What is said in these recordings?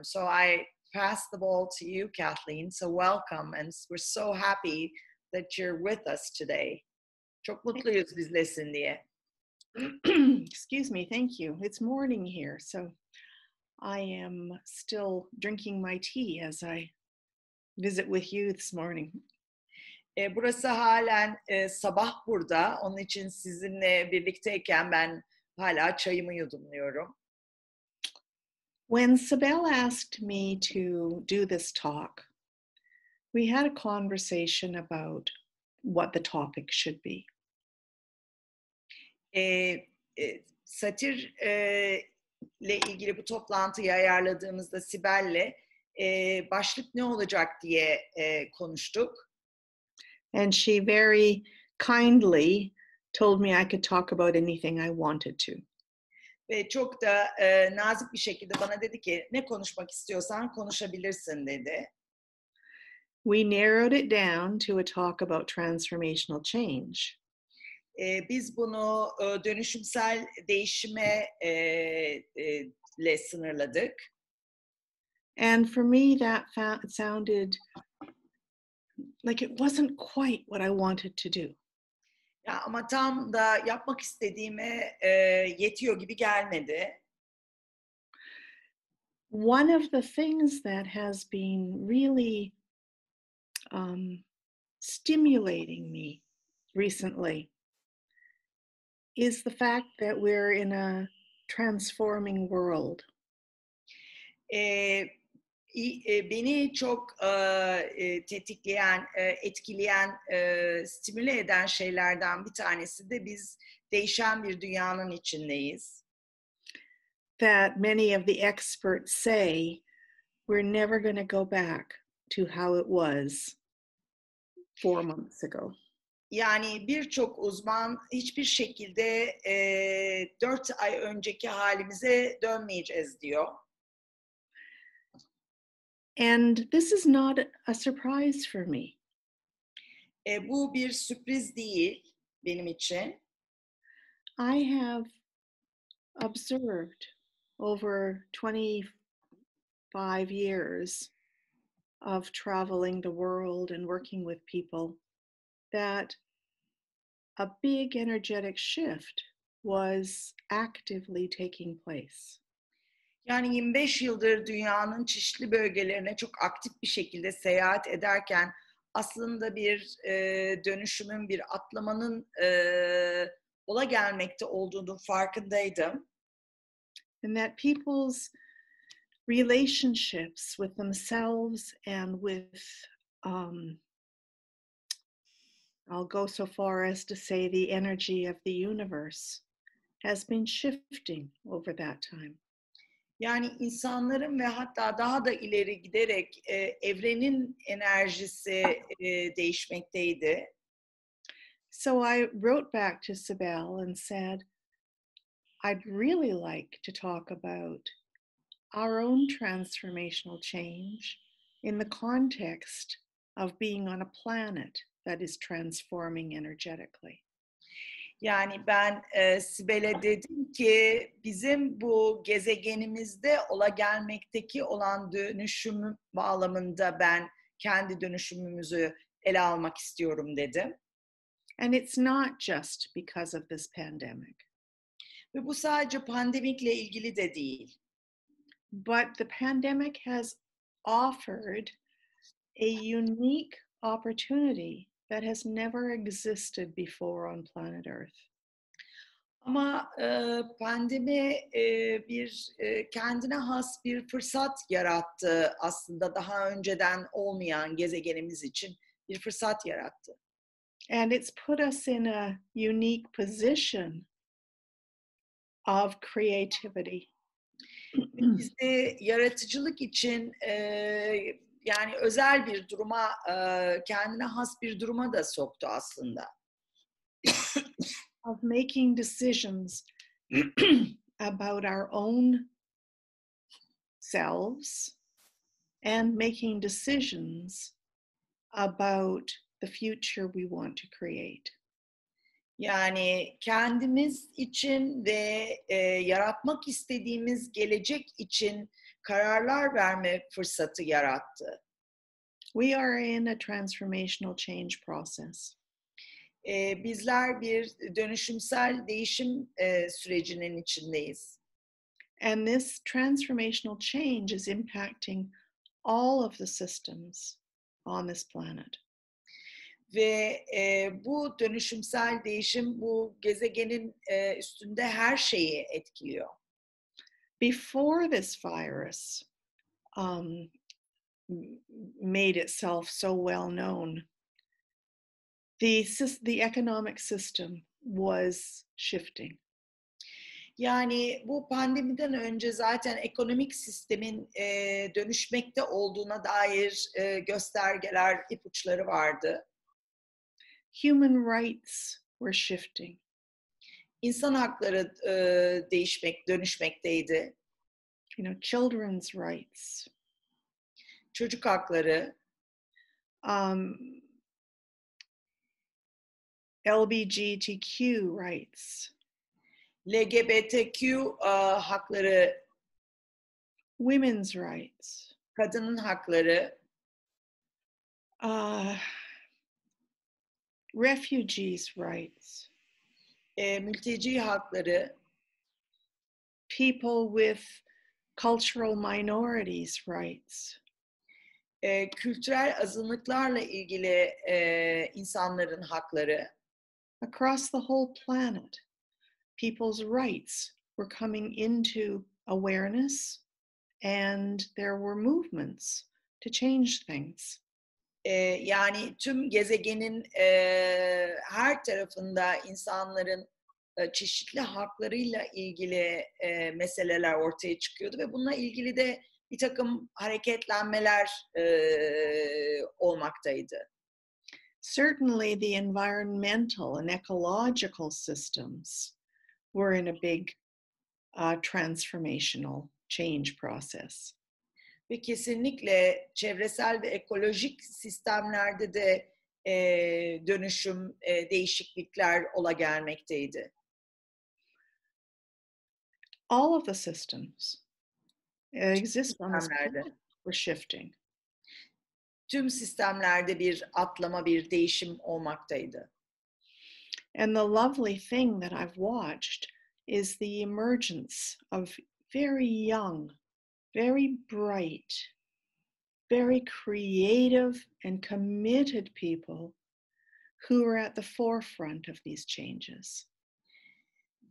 istiyorum. So I pass the ball to you, Kathleen. So welcome and we're so happy that you're with us today. Çok mutluyuz bizlesin diye. Excuse me, thank you. It's morning here, so I am still drinking my tea as I visit with you this morning. E, burası halen e, sabah burada. Onun için sizinle birlikteyken ben hala çayımı yudumluyorum. When Sibel asked me to do this talk, we had a conversation about what the topic should be. E, e, satir e, ile ilgili bu toplantıyı ayarladığımızda Sibel'le e, başlık ne olacak diye e, konuştuk. And she very kindly told me I could talk about anything I wanted to. Ve çok da e, nazik bir şekilde bana dedi ki ne konuşmak istiyorsan konuşabilirsin dedi. We narrowed it down to a talk about transformational change. E, biz bunu e, dönüşümsel değişime e, e, le sınırladık. And for me, that fa- sounded like it wasn't quite what I wanted to do. Ya ama tam da yapmak istediğime e, yetiyor gibi gelmedi. One of the things that has been really um, stimulating me recently is the fact that we're in a transforming world. E, beni çok e, e, tetikleyen, e, etkileyen, e, stimüle eden şeylerden bir tanesi de biz değişen bir dünyanın içindeyiz. That many of the experts say we're never going to go back to how it was four months ago. Yani birçok uzman hiçbir şekilde e, dört ay önceki halimize dönmeyeceğiz diyor. And this is not a surprise for me. E, bu bir sürpriz değil benim için. I have observed over 25 years of traveling the world and working with people that a big energetic shift was actively taking place. Yani 25 yıldır dünyanın çeşitli bölgelerine çok aktif bir şekilde seyahat ederken aslında bir e, dönüşümün, bir atlamanın e, ola gelmekte olduğunu farkındaydım. and that people's relationships with themselves and with um, i'll go so far as to say the energy of the universe has been shifting over that time Yani insanların ve hatta daha da ileri giderek e, evrenin enerjisi e, değişmekteydi. so i wrote back to sibel and said i'd really like to talk about our own transformational change in the context of being on a planet that is transforming energetically. Yani ben e, Sibel'e dedim ki bizim bu gezegenimizde ola gelmekteki olan dönüşüm bağlamında ben kendi dönüşümümüzü ele almak istiyorum dedim. And it's not just because of this pandemic, Ve bu sadece pandemikle ilgili de değil. but the pandemic has offered a unique opportunity that has never existed before on planet Earth. Ama e, pandemi e, bir e, kendine has bir fırsat yarattı aslında daha önceden olmayan gezegenimiz için bir fırsat yarattı. And it's put us in a unique position of creativity. Bizi yaratıcılık için e, yani özel bir duruma, e, kendine has bir duruma da soktu aslında. of making decisions about our own selves and making decisions about the future we want to create. Yani kendimiz için ve e, yaratmak istediğimiz gelecek için kararlar verme fırsatı yarattı. We are in a transformational change process. E, bizler bir dönüşümsel değişim e, sürecinin içindeyiz. And this transformational change is impacting all of the systems on this planet. Ve e, bu dönüşümsel değişim bu gezegenin e, üstünde her şeyi etkiliyor. Before this virus um, made itself so well known, the, the economic system was shifting. Yani bu pandemiden önce zaten ekonomik sistemin e, dönüşmekte olduğuna dair e, göstergeler, ipuçları vardı. Human rights were shifting. İnsan hakları e, değişmek, dönüşmekteydi. You know, children's rights, Çocuk hakları, um, LBGTQ rights, LGBTQ e, hakları, women's rights, kadının hakları, uh, refugees' rights, e, mülteci hakları, people with cultural minorities' rights, e, kültürel azınlıklarla ilgili e, insanların hakları, across the whole planet, people's rights were coming into awareness and there were movements to change things. E, yani tüm gezegenin e, her tarafında insanların e, çeşitli haklarıyla ilgili e, meseleler ortaya çıkıyordu ve bununla ilgili de bir takım hareketlenmeler e, olmaktaydı. Certainly, the environmental and ecological systems were in a big uh, transformational change process. Ve kesinlikle çevresel ve ekolojik sistemlerde de e, dönüşüm, e, değişiklikler ola gelmekteydi. All of the systems that exist on were shifting. Tüm sistemlerde bir atlama, bir değişim olmaktaydı. And the lovely thing that I've watched is the emergence of very young, very bright, very creative and committed people who are at the forefront of these changes.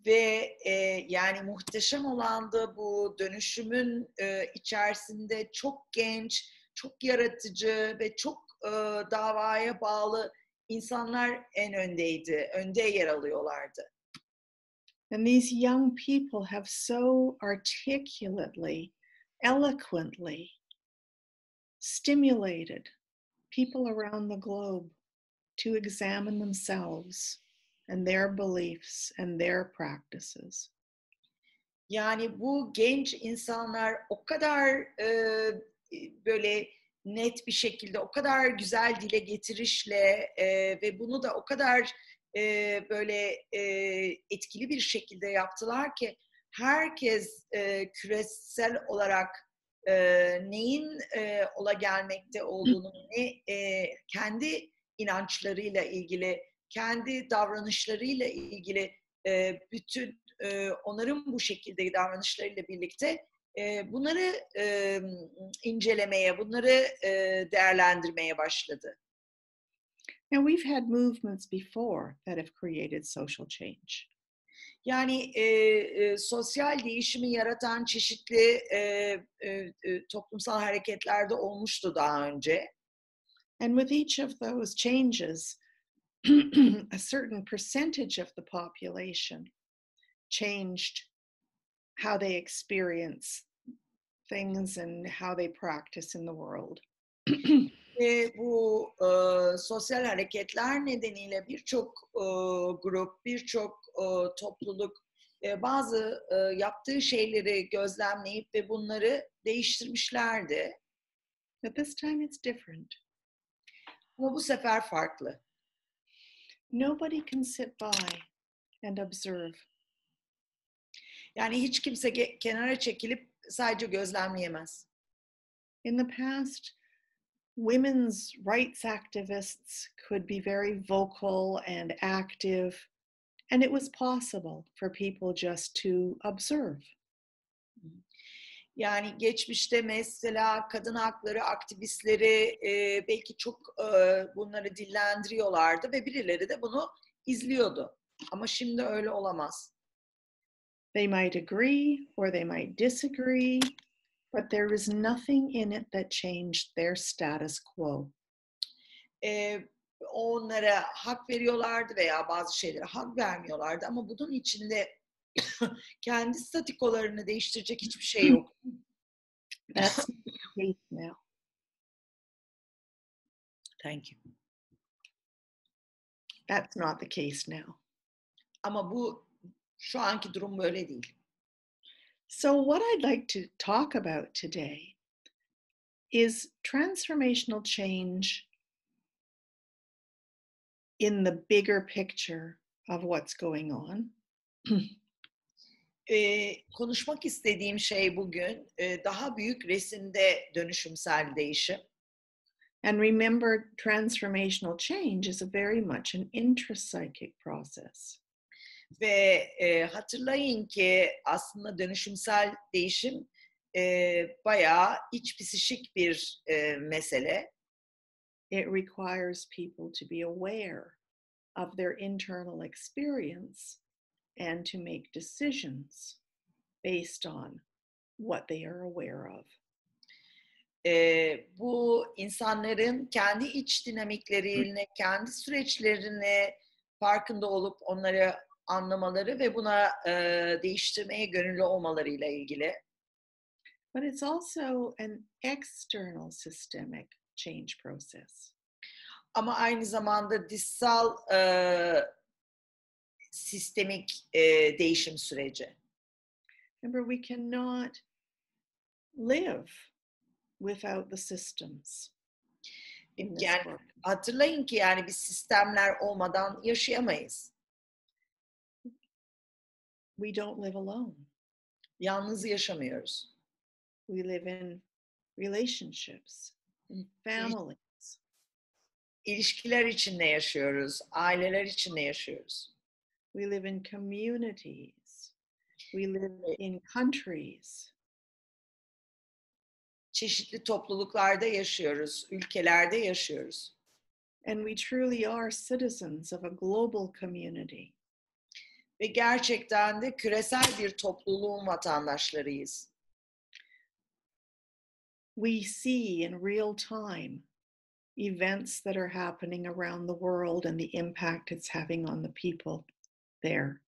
Ve e, yani muhteşem olan da bu dönüşümün e, içerisinde çok genç, çok yaratıcı ve çok e, davaya bağlı insanlar en öndeydi, önde yer alıyorlardı. And these young people have so articulately, eloquently stimulated people around the globe to examine themselves and their beliefs and their practices. Yani bu genç insanlar o kadar e, böyle net bir şekilde, o kadar güzel dile getirişle e, ve bunu da o kadar e, böyle e, etkili bir şekilde yaptılar ki herkes e, küresel olarak e, neyin e, ola gelmekte olduğunu, ne e, kendi inançlarıyla ilgili, kendi davranışlarıyla ilgili e, bütün e, onların bu şekilde davranışlarıyla birlikte e, bunları e, incelemeye, bunları e, değerlendirmeye başladı. And we've had movements before that have created social change. Yani e, e, sosyal değişimi yaratan çeşitli e, e, toplumsal olmuştu daha önce. And with each of those changes, a certain percentage of the population changed how they experience things and how they practice in the world. Ve bu e, sosyal hareketler nedeniyle birçok e, grup, birçok e, topluluk e, bazı e, yaptığı şeyleri gözlemleyip ve bunları değiştirmişlerdi. But this time it's different. Ama bu sefer farklı. Nobody can sit by and observe. Yani hiç kimse kenara çekilip sadece gözlemleyemez. In the past, women's rights activists could be very vocal and active, and it was possible for people just to observe. Yani geçmişte mesela kadın hakları aktivistleri e, belki çok e, bunları dillendiriyorlardı ve birileri de bunu izliyordu. Ama şimdi öyle olamaz. They might agree or they might disagree, but there is nothing in it that changed their status quo. E, onlara hak veriyorlardı veya bazı şeylere hak vermiyorlardı ama bunun içinde kendi statikolarını değiştirecek hiçbir şey yok. That's case now. Thank you. That's not the case now. Ama bu şu anki durum böyle değil. So, what I'd like to talk about today is transformational change in the bigger picture of what's going on. Ee, konuşmak istediğim şey bugün e, daha büyük resimde dönüşümsel değişim. And remember, transformational change is a very much an intrapsychic process. Ve e, hatırlayın ki aslında dönüşümsel değişim e, bayağı iç psişik bir e, mesele. It requires people to be aware of their internal experience and to make decisions based on what they are aware of. E, bu insanların kendi iç dinamiklerini, kendi süreçlerini farkında olup onları anlamaları ve buna e, değiştirmeye gönüllü olmalarıyla ilgili. But it's also an external systemic change process. Ama aynı zamanda dışsal e, sistemik e, değişim süreci. Remember, we cannot live without the systems Yani hatırlayın ki yani biz sistemler olmadan yaşayamayız. We don't live alone. Yalnız yaşamıyoruz. We live in relationships, in families. İlişkiler içinde yaşıyoruz, aileler içinde yaşıyoruz. We live in communities. We live in countries. Çeşitli topluluklarda yaşıyoruz, ülkelerde yaşıyoruz. And we truly are citizens of a global community. Ve gerçekten de küresel bir topluluğun vatandaşlarıyız. We see in real time events that are happening around the world and the impact it's having on the people there.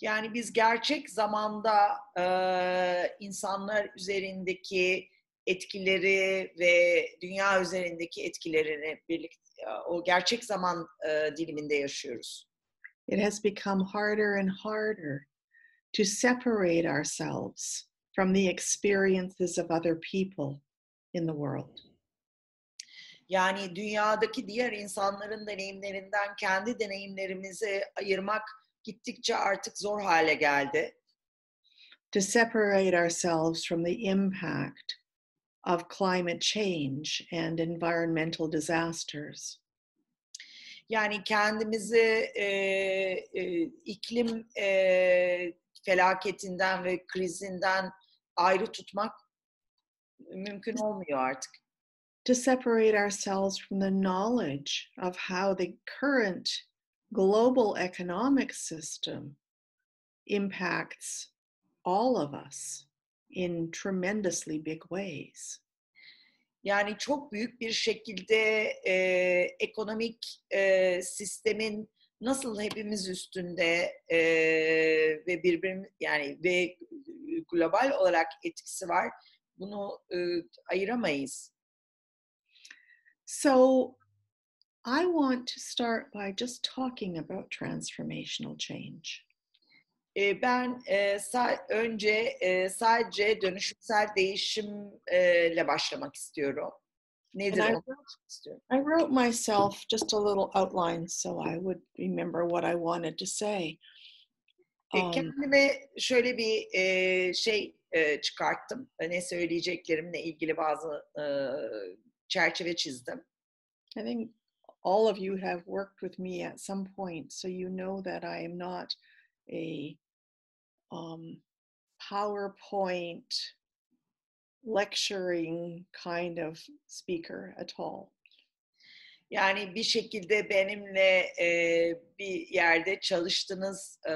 Yani biz gerçek zamanda e, insanlar üzerindeki etkileri ve dünya üzerindeki etkilerini birlikte o gerçek zaman e, diliminde yaşıyoruz. It has become harder and harder to separate ourselves from the experiences of other people in the world. Yani dünyadaki diğer insanların deneyimlerinden kendi deneyimlerimizi ayırmak gittikçe artık zor hale geldi. To separate ourselves from the impact of climate change and environmental disasters. Yani kendimizi e, e, iklim e, felaketinden ve krizinden ayrı tutmak mümkün olmuyor artık. to separate ourselves from the knowledge of how the current global economic system impacts all of us in tremendously big ways. Yani çok büyük bir şekilde e, ekonomik e, sistemin nasıl hepimiz üstünde e, ve birbirim yani ve global olarak etkisi var. Bunu e, ayıramayız. So, I want to start by just talking about transformational change. E, ben e, sa- önce e, sadece dönüşümsel değişimle başlamak istiyorum. Nedir And I istiyorum. I wrote myself just a little outline so I would remember what I wanted to say. E, Um, Kendime şöyle bir e, şey e, çıkarttım. Ne söyleyeceklerimle ilgili bazı e, çerçeve çizdim. I think all of you have worked with me at some point, so you know that I am not a um, PowerPoint lecturing kind of speaker at all. Yani bir şekilde benimle e, bir yerde çalıştınız e,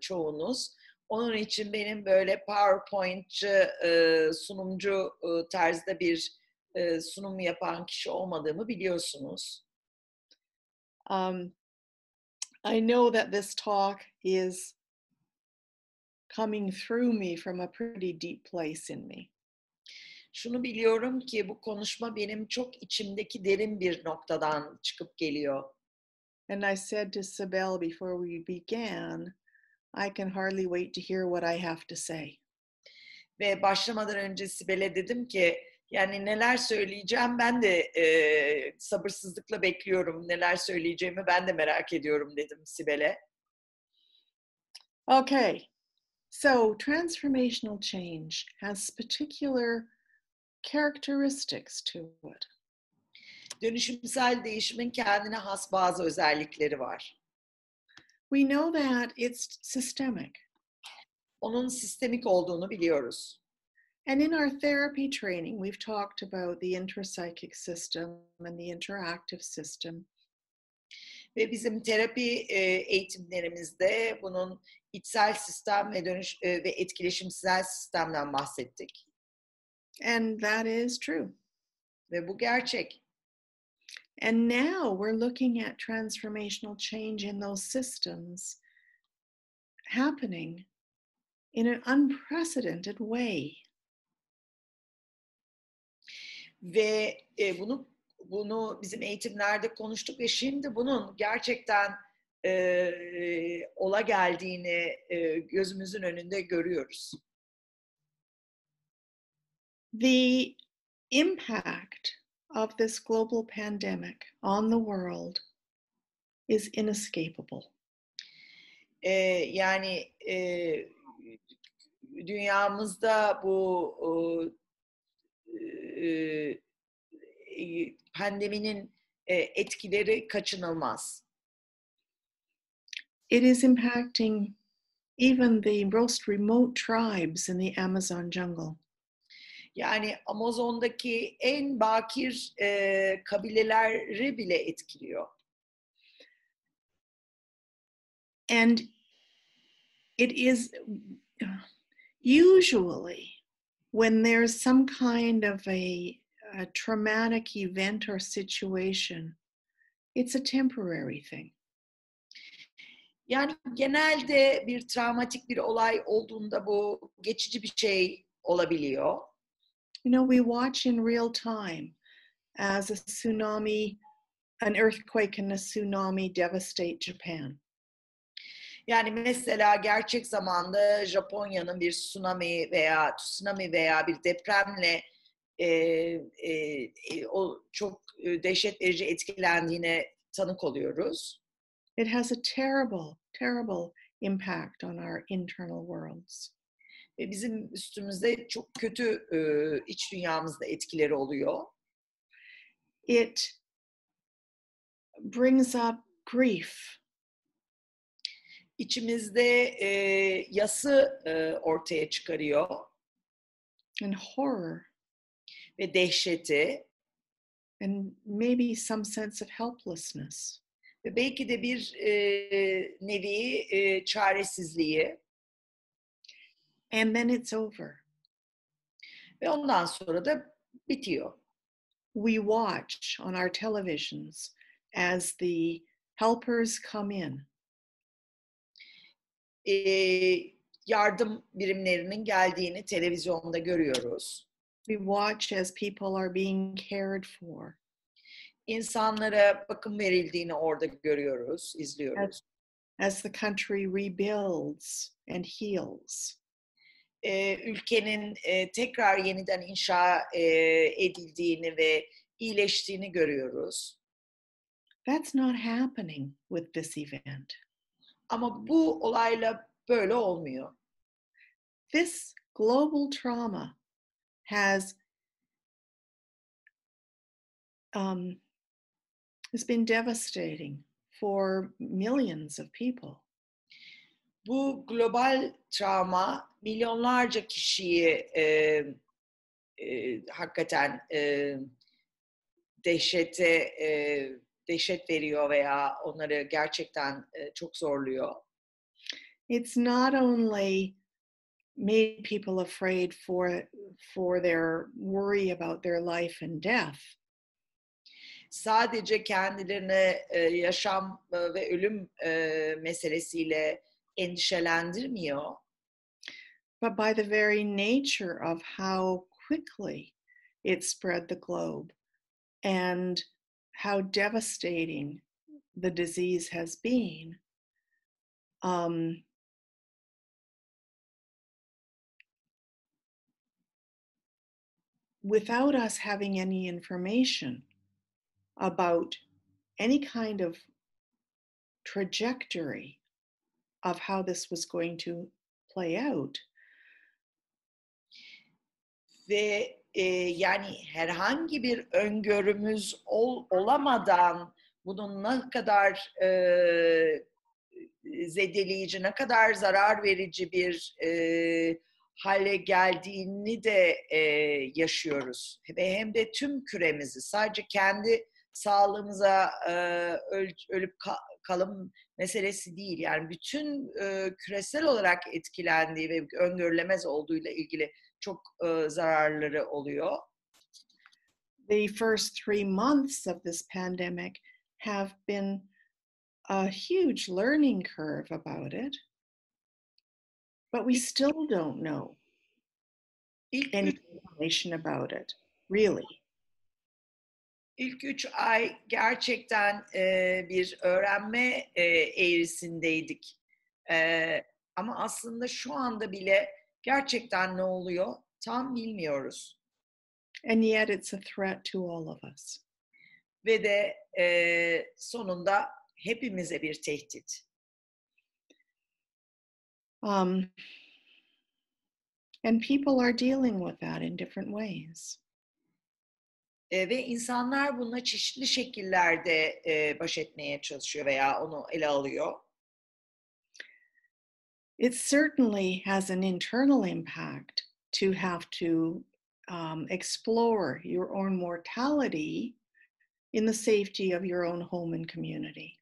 çoğunuz. Onun için benim böyle PowerPoint'çı, e, sunumcu e, tarzda bir e, sunum yapan kişi olmadığımı biliyorsunuz. Um, I know that this talk is coming through me from a pretty deep place in me. Şunu biliyorum ki bu konuşma benim çok içimdeki derin bir noktadan çıkıp geliyor. And I said to Sibel before we began, I can hardly wait to hear what I have to say. Ve başlamadan önce Sibel'e dedim ki yani neler söyleyeceğim ben de e, sabırsızlıkla bekliyorum. Neler söyleyeceğimi ben de merak ediyorum dedim Sibel'e. Okay, so transformational change has particular characteristics to it. Dönüşümsel değişimin kendine has bazı özellikleri var. We know that it's systemic. Onun sistemik olduğunu biliyoruz. And in our therapy training, we've talked about the intrapsychic system and the interactive system. Ve bizim terapi e, eh, eğitimlerimizde bunun içsel sistem ve dönüş e, ve etkileşimsel sistemden bahsettik. And that is true. Ve bu gerçek. And now we're looking at transformational change in those systems happening in an unprecedented way. Ve e, bunu bunu bizim eğitimlerde konuştuk ve şimdi bunun gerçekten e, ola geldiğini e, gözümüzün önünde görüyoruz. The impact of this global pandemic on the world is inescapable. E, yani e, dünyamızda bu e, e, pandeminin e, etkileri kaçınılmaz. It is impacting even the most remote tribes in the Amazon jungle. Yani Amazon'daki en bakir e, kabileleri bile etkiliyor. And it is usually when there's some kind of a, a traumatic event or situation, it's a temporary thing. Yani genelde bir travmatik bir olay olduğunda bu geçici bir şey olabiliyor. You know, we watch in real time as a tsunami, an earthquake and a tsunami devastate Japan. Yani mesela gerçek zamanda Japonya'nın bir tsunami veya tsunami veya bir depremle e, e, e, o çok e, dehşet verici etkilendiğine tanık oluyoruz. It has a terrible, terrible impact on our internal worlds. Ve bizim üstümüzde çok kötü e, iç dünyamızda etkileri oluyor. It brings up grief, İçimizde e, yası e, ortaya çıkarıyor and horror, ve dehşeti and maybe some sense of helplessness. ve belki de bir e, nevi e, çaresizliği And then it's over. ve ondan sonra da bitiyor. We watch on our televisions as the helpers come in. E, yardım birimlerinin geldiğini televizyonda görüyoruz. We watch as people are being cared for. İnsanlara bakım verildiğini orada görüyoruz, izliyoruz. as the country rebuilds and heals. e, ülkenin e, tekrar yeniden inşa e, edildiğini ve iyileştiğini görüyoruz. That's not happening with this event. Ama bu olayla böyle olmuyor. This global trauma has um, has been devastating for millions of people. Bu global travma milyonlarca kişiyi e, e, hakikaten e, dehşete e, dehşet veriyor veya onları gerçekten e, çok zorluyor. It's not only made people afraid for for their worry about their life and death. Sadece kendilerini e, yaşam e, ve ölüm e, meselesiyle endişelendirmiyor. but by the very nature of how quickly it spread the globe and how devastating the disease has been. Um, without us having any information about any kind of trajectory of how this was going to play out, ve e, yani herhangi bir öngörümüz ol, olamadan bunun ne kadar e, zedeleyici, ne kadar zarar verici bir e, hale geldiğini de e, yaşıyoruz. Ve hem de tüm küremizi sadece kendi sağlığımıza e, öl, ölüp ka- kalım meselesi değil. Yani bütün e, küresel olarak etkilendiği ve öngörülemez olduğuyla ilgili çok e, zararları oluyor. the first three months of this pandemic have been a huge learning curve about it. But we still don't know any information about it, really. ilk üç ay gerçekten e, bir öğrenme e, eğrisindeydik. E, ama aslında şu anda bile gerçekten ne oluyor tam bilmiyoruz. And yet it's a threat to all of us. Ve de e, sonunda hepimize bir tehdit. Um, and people are dealing with that in different ways. E, ve insanlar bununla çeşitli şekillerde e, baş etmeye çalışıyor veya onu ele alıyor. It certainly has an internal impact to have to um, explore your own mortality in the safety of your own home and community.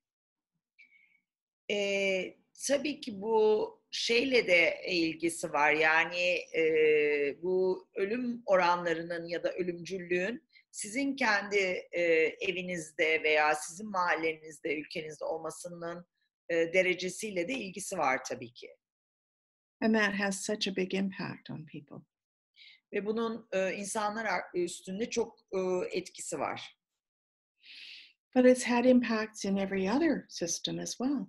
E, tabii ki bu şeyle de ilgisi var. Yani e, bu ölüm oranlarının ya da ölümcüllüğün sizin kendi e, evinizde veya sizin mahallenizde, ülkenizde olmasının e, derecesiyle de ilgisi var tabii ki. And that has such a big impact on people. Ve bunun e, insanlar üstünde çok e, etkisi var. But it's had impacts in every other system as well.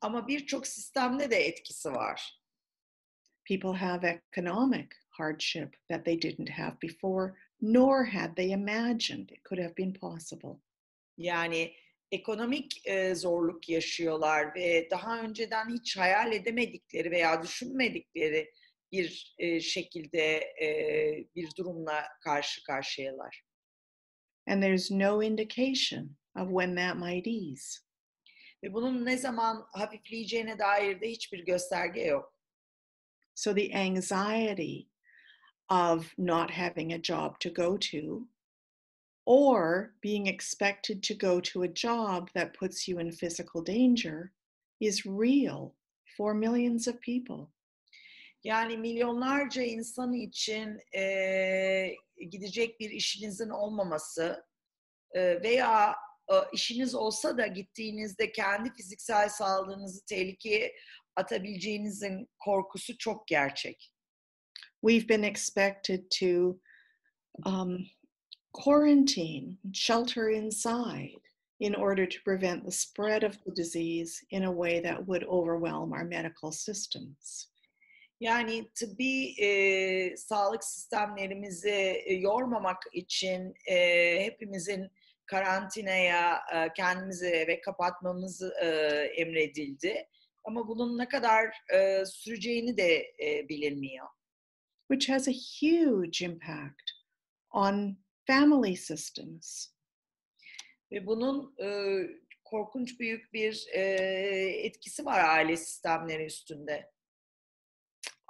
Ama birçok sistemde de etkisi var. People have economic hardship that they didn't have before, nor had they imagined it could have been possible. Yani ekonomik e, zorluk yaşıyorlar ve daha önceden hiç hayal edemedikleri veya düşünmedikleri bir e, şekilde e, bir durumla karşı karşıyalar. And there's no indication of when that might ease. Ve bunun ne zaman hafifleyeceğine dair de hiçbir gösterge yok. So the anxiety of not having a job to go to or being expected to go to a job that puts you in physical danger is real for millions of people. Yani milyonlarca insan için e, gidecek bir işinizin olmaması e, veya e, işiniz olsa da gittiğinizde kendi fiziksel sağlığınızı tehlikeye atabileceğinizin korkusu çok gerçek. We've been expected to um, quarantine, shelter inside in order to prevent the spread of the disease in a way that would overwhelm our medical systems. Yani tıbbi e, sağlık sistemlerimizi yormamak için e, hepimizin karantinaya e, kendimizi eve kapatmamız e, emredildi. Ama bunun ne kadar e, süreceğini de e, bilinmiyor. which has a huge impact on family systems, Ve bunun e, korkunç büyük bir e, etkisi var aile sistemleri üstünde.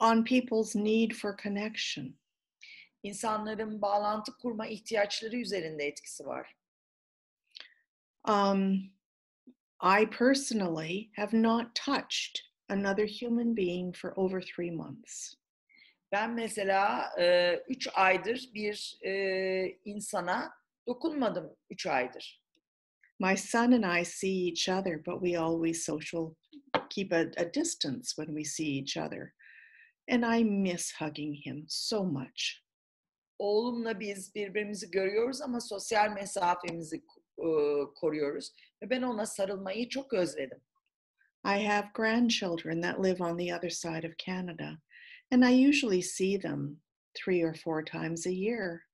on people's need for connection. İnsanların bağlantı kurma ihtiyaçları üzerinde etkisi var. Um, I personally have not touched another human being for over three months. Ben mesela e, üç aydır bir e, insana dokunmadım üç aydır. My son and I see each other, but we always social keep a, a distance when we see each other. And I miss hugging him so much. Oğlumla biz birbirimizi görüyoruz ama sosyal mesafemizi e, koruyoruz. Ve ben ona sarılmayı çok özledim. I have grandchildren that live on the other side of Canada, and I usually see them three or four times a year.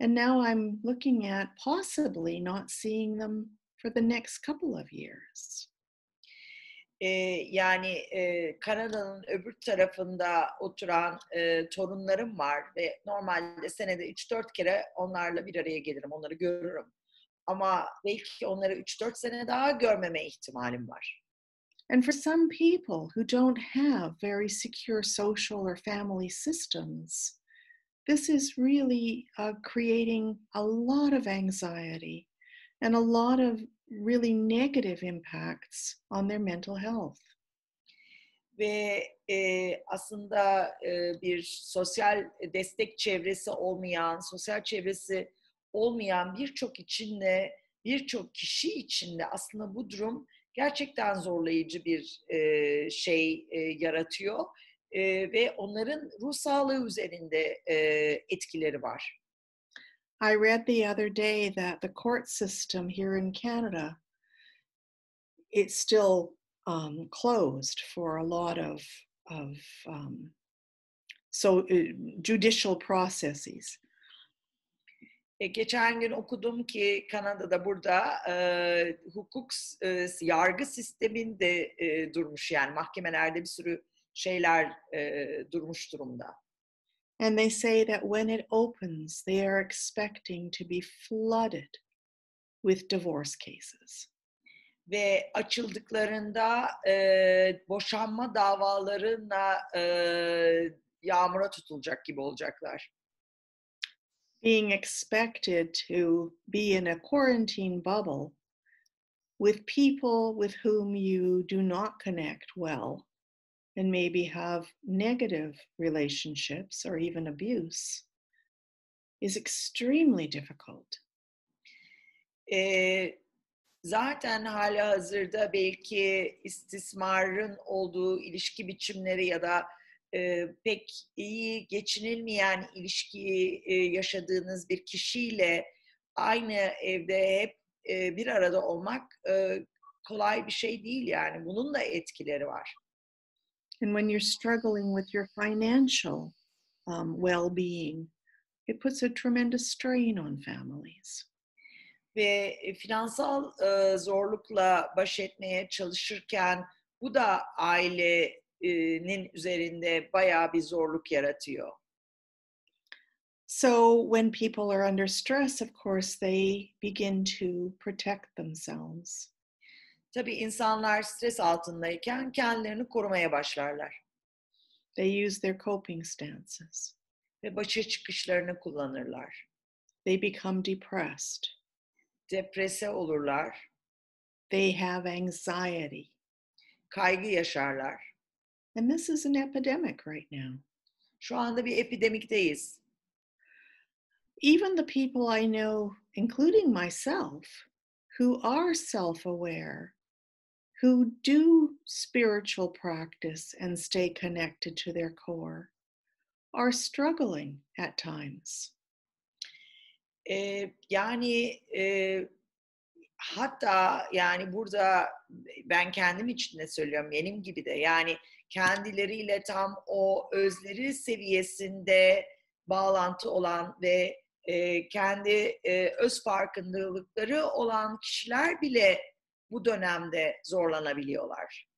And now I'm looking at possibly not seeing them for the next couple of years. E, yani e, Kanada'nın öbür tarafında oturan e, torunlarım var ve normalde senede 3-4 kere onlarla bir araya gelirim, onları görürüm. Ama belki onları 3-4 sene daha görmeme ihtimalim var. And for some people who don't have very secure social or family systems, this is really uh, creating a lot of anxiety and a lot of really negative impacts on their mental health. ve e, aslında e, bir sosyal destek çevresi olmayan, sosyal çevresi olmayan birçok içinde, birçok kişi içinde aslında bu durum gerçekten zorlayıcı bir e, şey e, yaratıyor E, ve onların ruh sağlığı üzerinde e, etkileri var. I read the other day that the court system here in Canada it's still um, closed for a lot of of um, so uh, judicial processes. E, geçen gün okudum ki Kanada'da burada e, hukuk e, yargı sistemin de e, durmuş yani mahkemelerde bir sürü şeyler e, durmuş durumda. And they say that when it opens, they are expecting to be flooded with divorce cases. Ve açıldıklarında e, boşanma davalarına e, yağmura tutulacak gibi olacaklar. Being expected to be in a quarantine bubble with people with whom you do not connect well and maybe have negative relationships or even abuse is extremely difficult. E, zaten hala hazırda belki istismarın olduğu ilişki biçimleri ya da e, pek iyi geçinilmeyen ilişkiyi e, yaşadığınız bir kişiyle aynı evde hep e, bir arada olmak e, kolay bir şey değil yani. Bunun da etkileri var. And when you're struggling with your financial um, well being, it puts a tremendous strain on families. Ve e, finansal e, zorlukla baş etmeye çalışırken bu da ailenin üzerinde bayağı bir zorluk yaratıyor. So, when people are under stress, of course, they begin to protect themselves. Tabii insanlar stres altındayken kendilerini korumaya başlarlar They use their coping stances. ve başa çıkışlarını kullanırlar. They become depressed. Deprese olurlar, They have anxiety. kaygı yaşarlar. And this is an epidemic right now. Şu anda bir epidemikteyiz. Even the people I know, including myself, who are self aware, who do spiritual practice and stay connected to their core, are struggling at times. Ee, yani e, hatta yani burada ben kendim için de söylüyorum benim gibi de yani kendileriyle tam o özleri seviyesinde bağlantı olan ve e, kendi e, öz farkındalıkları olan kişiler bile bu dönemde zorlanabiliyorlar.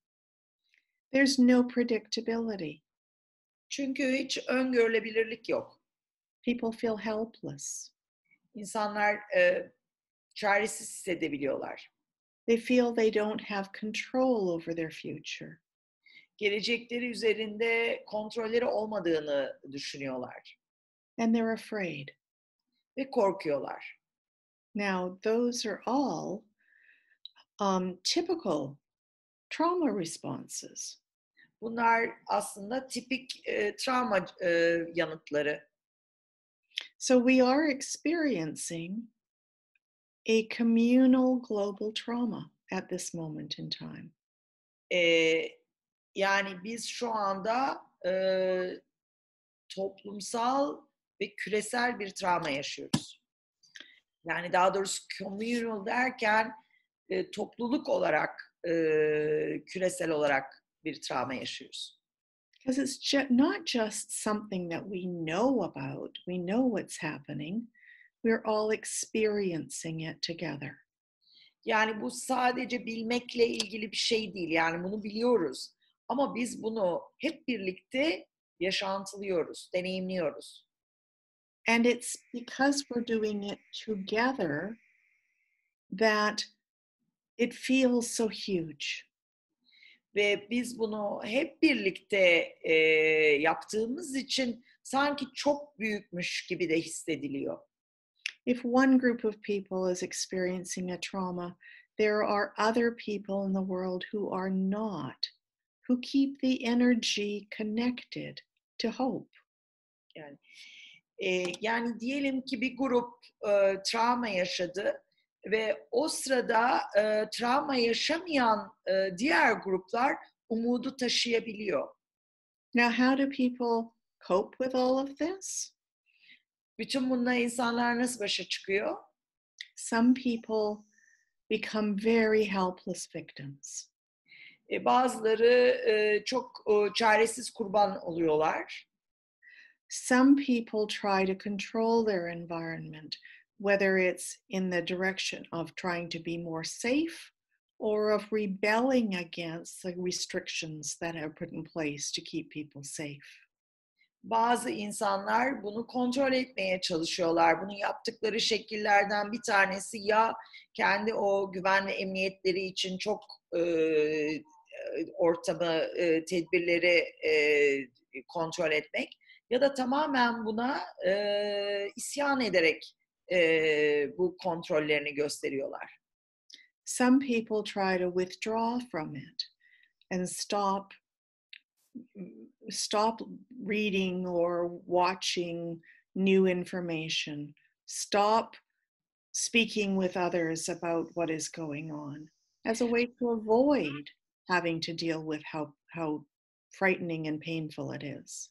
There's no predictability. Çünkü hiç öngörülebilirlik yok. People feel helpless. İnsanlar e, çaresiz hissedebiliyorlar. They feel they don't have control over their future. Gelecekleri üzerinde kontrolleri olmadığını düşünüyorlar And they're afraid. ve korkuyorlar. Now, those are all um, typical trauma responses. Bunlar aslında tipik e, travma e, yanıtları. So we are experiencing a communal global trauma at this moment in time. E, yani biz şu anda e, toplumsal ve küresel bir travma yaşıyoruz. Yani daha doğrusu communal derken e, topluluk olarak, e, küresel olarak bir travma yaşıyoruz. Because it's ju- not just something that we know about, we know what's happening, we're all experiencing it together. Yani bu sadece bilmekle ilgili bir şey değil. Yani bunu biliyoruz. Ama biz bunu hep birlikte yaşantılıyoruz, deneyimliyoruz. And it's because we're doing it together that it feels so huge. Ve biz bunu hep birlikte e, yaptığımız için sanki çok büyükmüş gibi de hissediliyor. If one group of people is experiencing a trauma, there are other people in the world who are not, who keep the energy connected to hope. Yani e, yani diyelim ki bir grup e, travma yaşadı ve o sırada e, travma yaşamayan e, diğer gruplar umudu taşıyabiliyor. Now, how do people cope with all of this? Bütün bununla insanlar nasıl başa çıkıyor? Some people become very helpless victims. E, bazıları e, çok e, çaresiz kurban oluyorlar. Some people try to control their environment, whether it's in the direction of trying to be more safe or of rebelling against the restrictions that are put in place to keep people safe. Bazı insanlar bunu kontrol etmeye çalışıyorlar. Bunu yaptıkları şekillerden bir tanesi ya kendi o güven ve emniyetleri için çok e, e, ortamı, e, tedbirleri e, kontrol etmek ya da tamamen buna e, isyan ederek e, bu kontrollerini gösteriyorlar. Some people try to withdraw from it and stop stop reading or watching new information. Stop speaking with others about what is going on as a way to avoid having to deal with how how frightening and painful it is.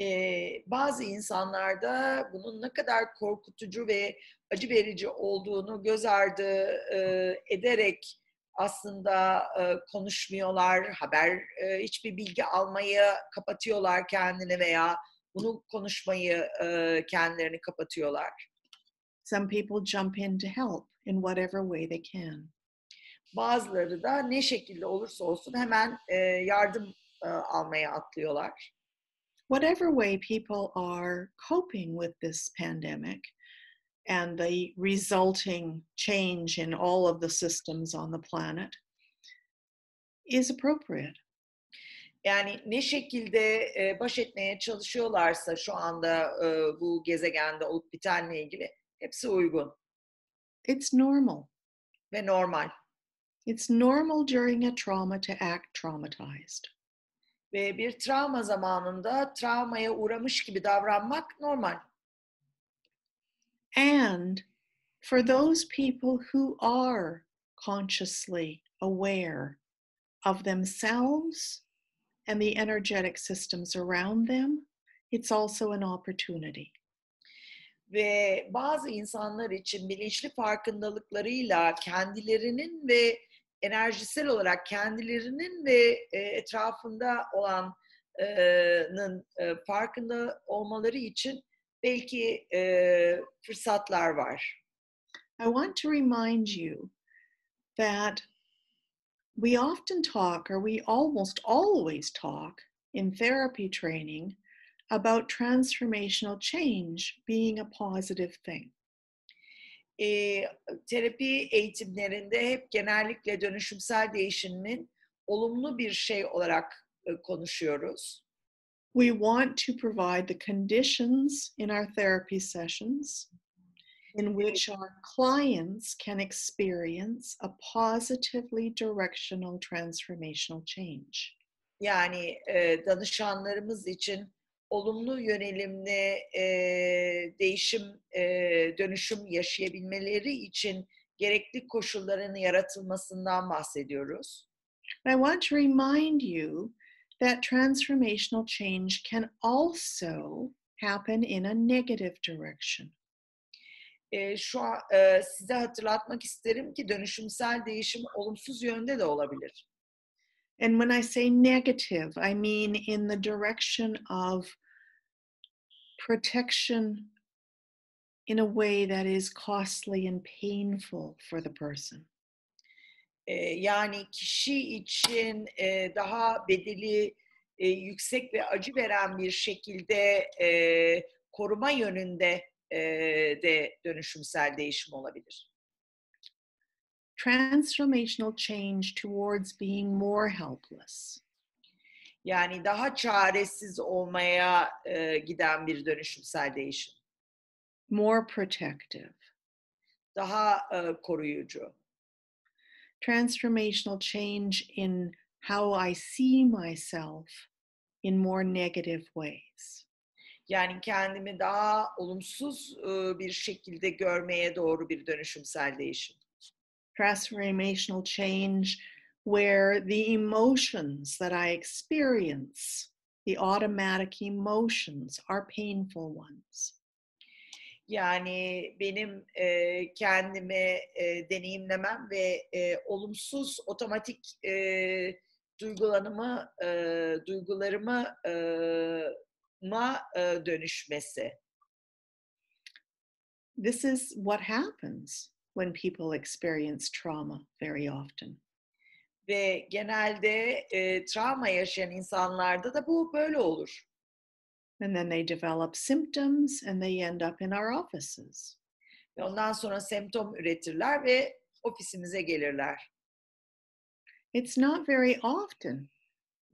Ee, bazı insanlarda bunun ne kadar korkutucu ve acı verici olduğunu göz ardı e, ederek aslında e, konuşmuyorlar, haber e, hiçbir bilgi almayı kapatıyorlar kendini veya bunu konuşmayı e, kendilerini kapatıyorlar. Some people jump in to help in whatever way they can. Bazıları da ne şekilde olursa olsun hemen e, yardım e, almaya atlıyorlar. Whatever way people are coping with this pandemic and the resulting change in all of the systems on the planet is appropriate. Yani ne şekilde e, baş etmeye çalışıyorlarsa şu anda e, bu gezegende olup bitenle ilgili hepsi uygun It's normal. ve normal. It's normal during a trauma to act traumatized. Ve bir travma zamanında travmaya uğramış gibi davranmak normal. And for those people who are consciously aware of themselves and the energetic systems around them, it's also an opportunity. Ve bazı insanlar için bilinçli farkındalıklarıyla kendilerinin ve enerjisel olarak kendilerinin ve etrafında olanın farkında olmaları için belki fırsatlar var. I want to remind you that we often talk, or we almost always talk in therapy training about transformational change being a positive thing. E, terapi eğitimlerinde hep genellikle dönüşümsel değişimin olumlu bir şey olarak e, konuşuyoruz. We want to provide the conditions in our therapy sessions in which our clients can experience a positively directional transformational change. Yani e, danışanlarımız için olumlu yönelimli e, değişim, e, dönüşüm yaşayabilmeleri için gerekli koşulların yaratılmasından bahsediyoruz. I want to remind you that transformational change can also happen in a negative direction. E, şu an e, size hatırlatmak isterim ki dönüşümsel değişim olumsuz yönde de olabilir. And when I say negative, I mean in the direction of protection in a way that is costly and painful for the person. E, yani kişi için e, daha bedeli e, yüksek ve acı veren bir şekilde e, koruma yönünde de dönüşümsel değişim olabilir. Transformational change towards being more helpless. Yani daha çaresiz olmaya e, giden bir dönüşümsel değişim. more protective. Daha e, koruyucu. Transformational change in how I see myself in more negative ways. Yani kendimi daha olumsuz e, bir şekilde görmeye doğru bir dönüşümsel değişim. Transformational change where the emotions that I experience, the automatic emotions, are painful ones. Yani benim e, kendimi e, deneyimlemem ve e, olumsuz otomatik e, duygulanımı, e, duygularımı e, ma e, dönüşmesi. This is what happens when people experience trauma very often. Ve genelde e, travma yaşayan insanlarda da bu böyle olur. And then they develop symptoms and they end up in our offices. Ve ondan sonra semptom üretirler ve ofisimize gelirler. It's not very often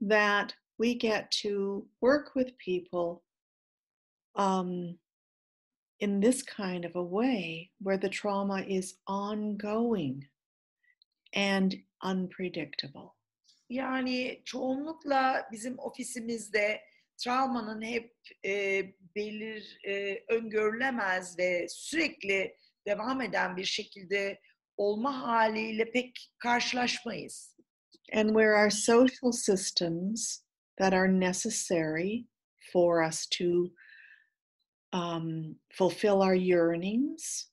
that we get to work with people um, in this kind of a way where the trauma is ongoing and unpredictable. Yani çoğunlukla bizim ofisimizde travmanın hep e, belir, e, öngörülemez ve sürekli devam eden bir şekilde olma haliyle pek karşılaşmayız. And where our social systems that are necessary for us to um, fulfill our yearnings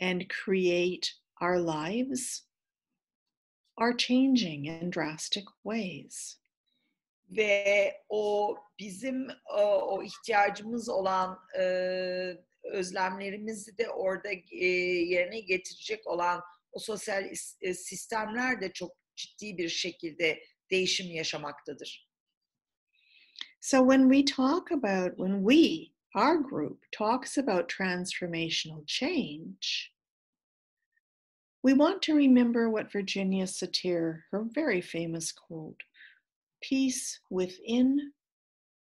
and create our lives are changing in drastic ways. Ve o bizim o, o ihtiyacımız olan e, özlemlerimizi de orada e, yerine getirecek olan o sosyal e, sistemler de çok ciddi bir şekilde değişim yaşamaktadır. So when we talk about, when we, our group, talks about transformational change, we want to remember what Virginia Satir, her very famous quote peace within,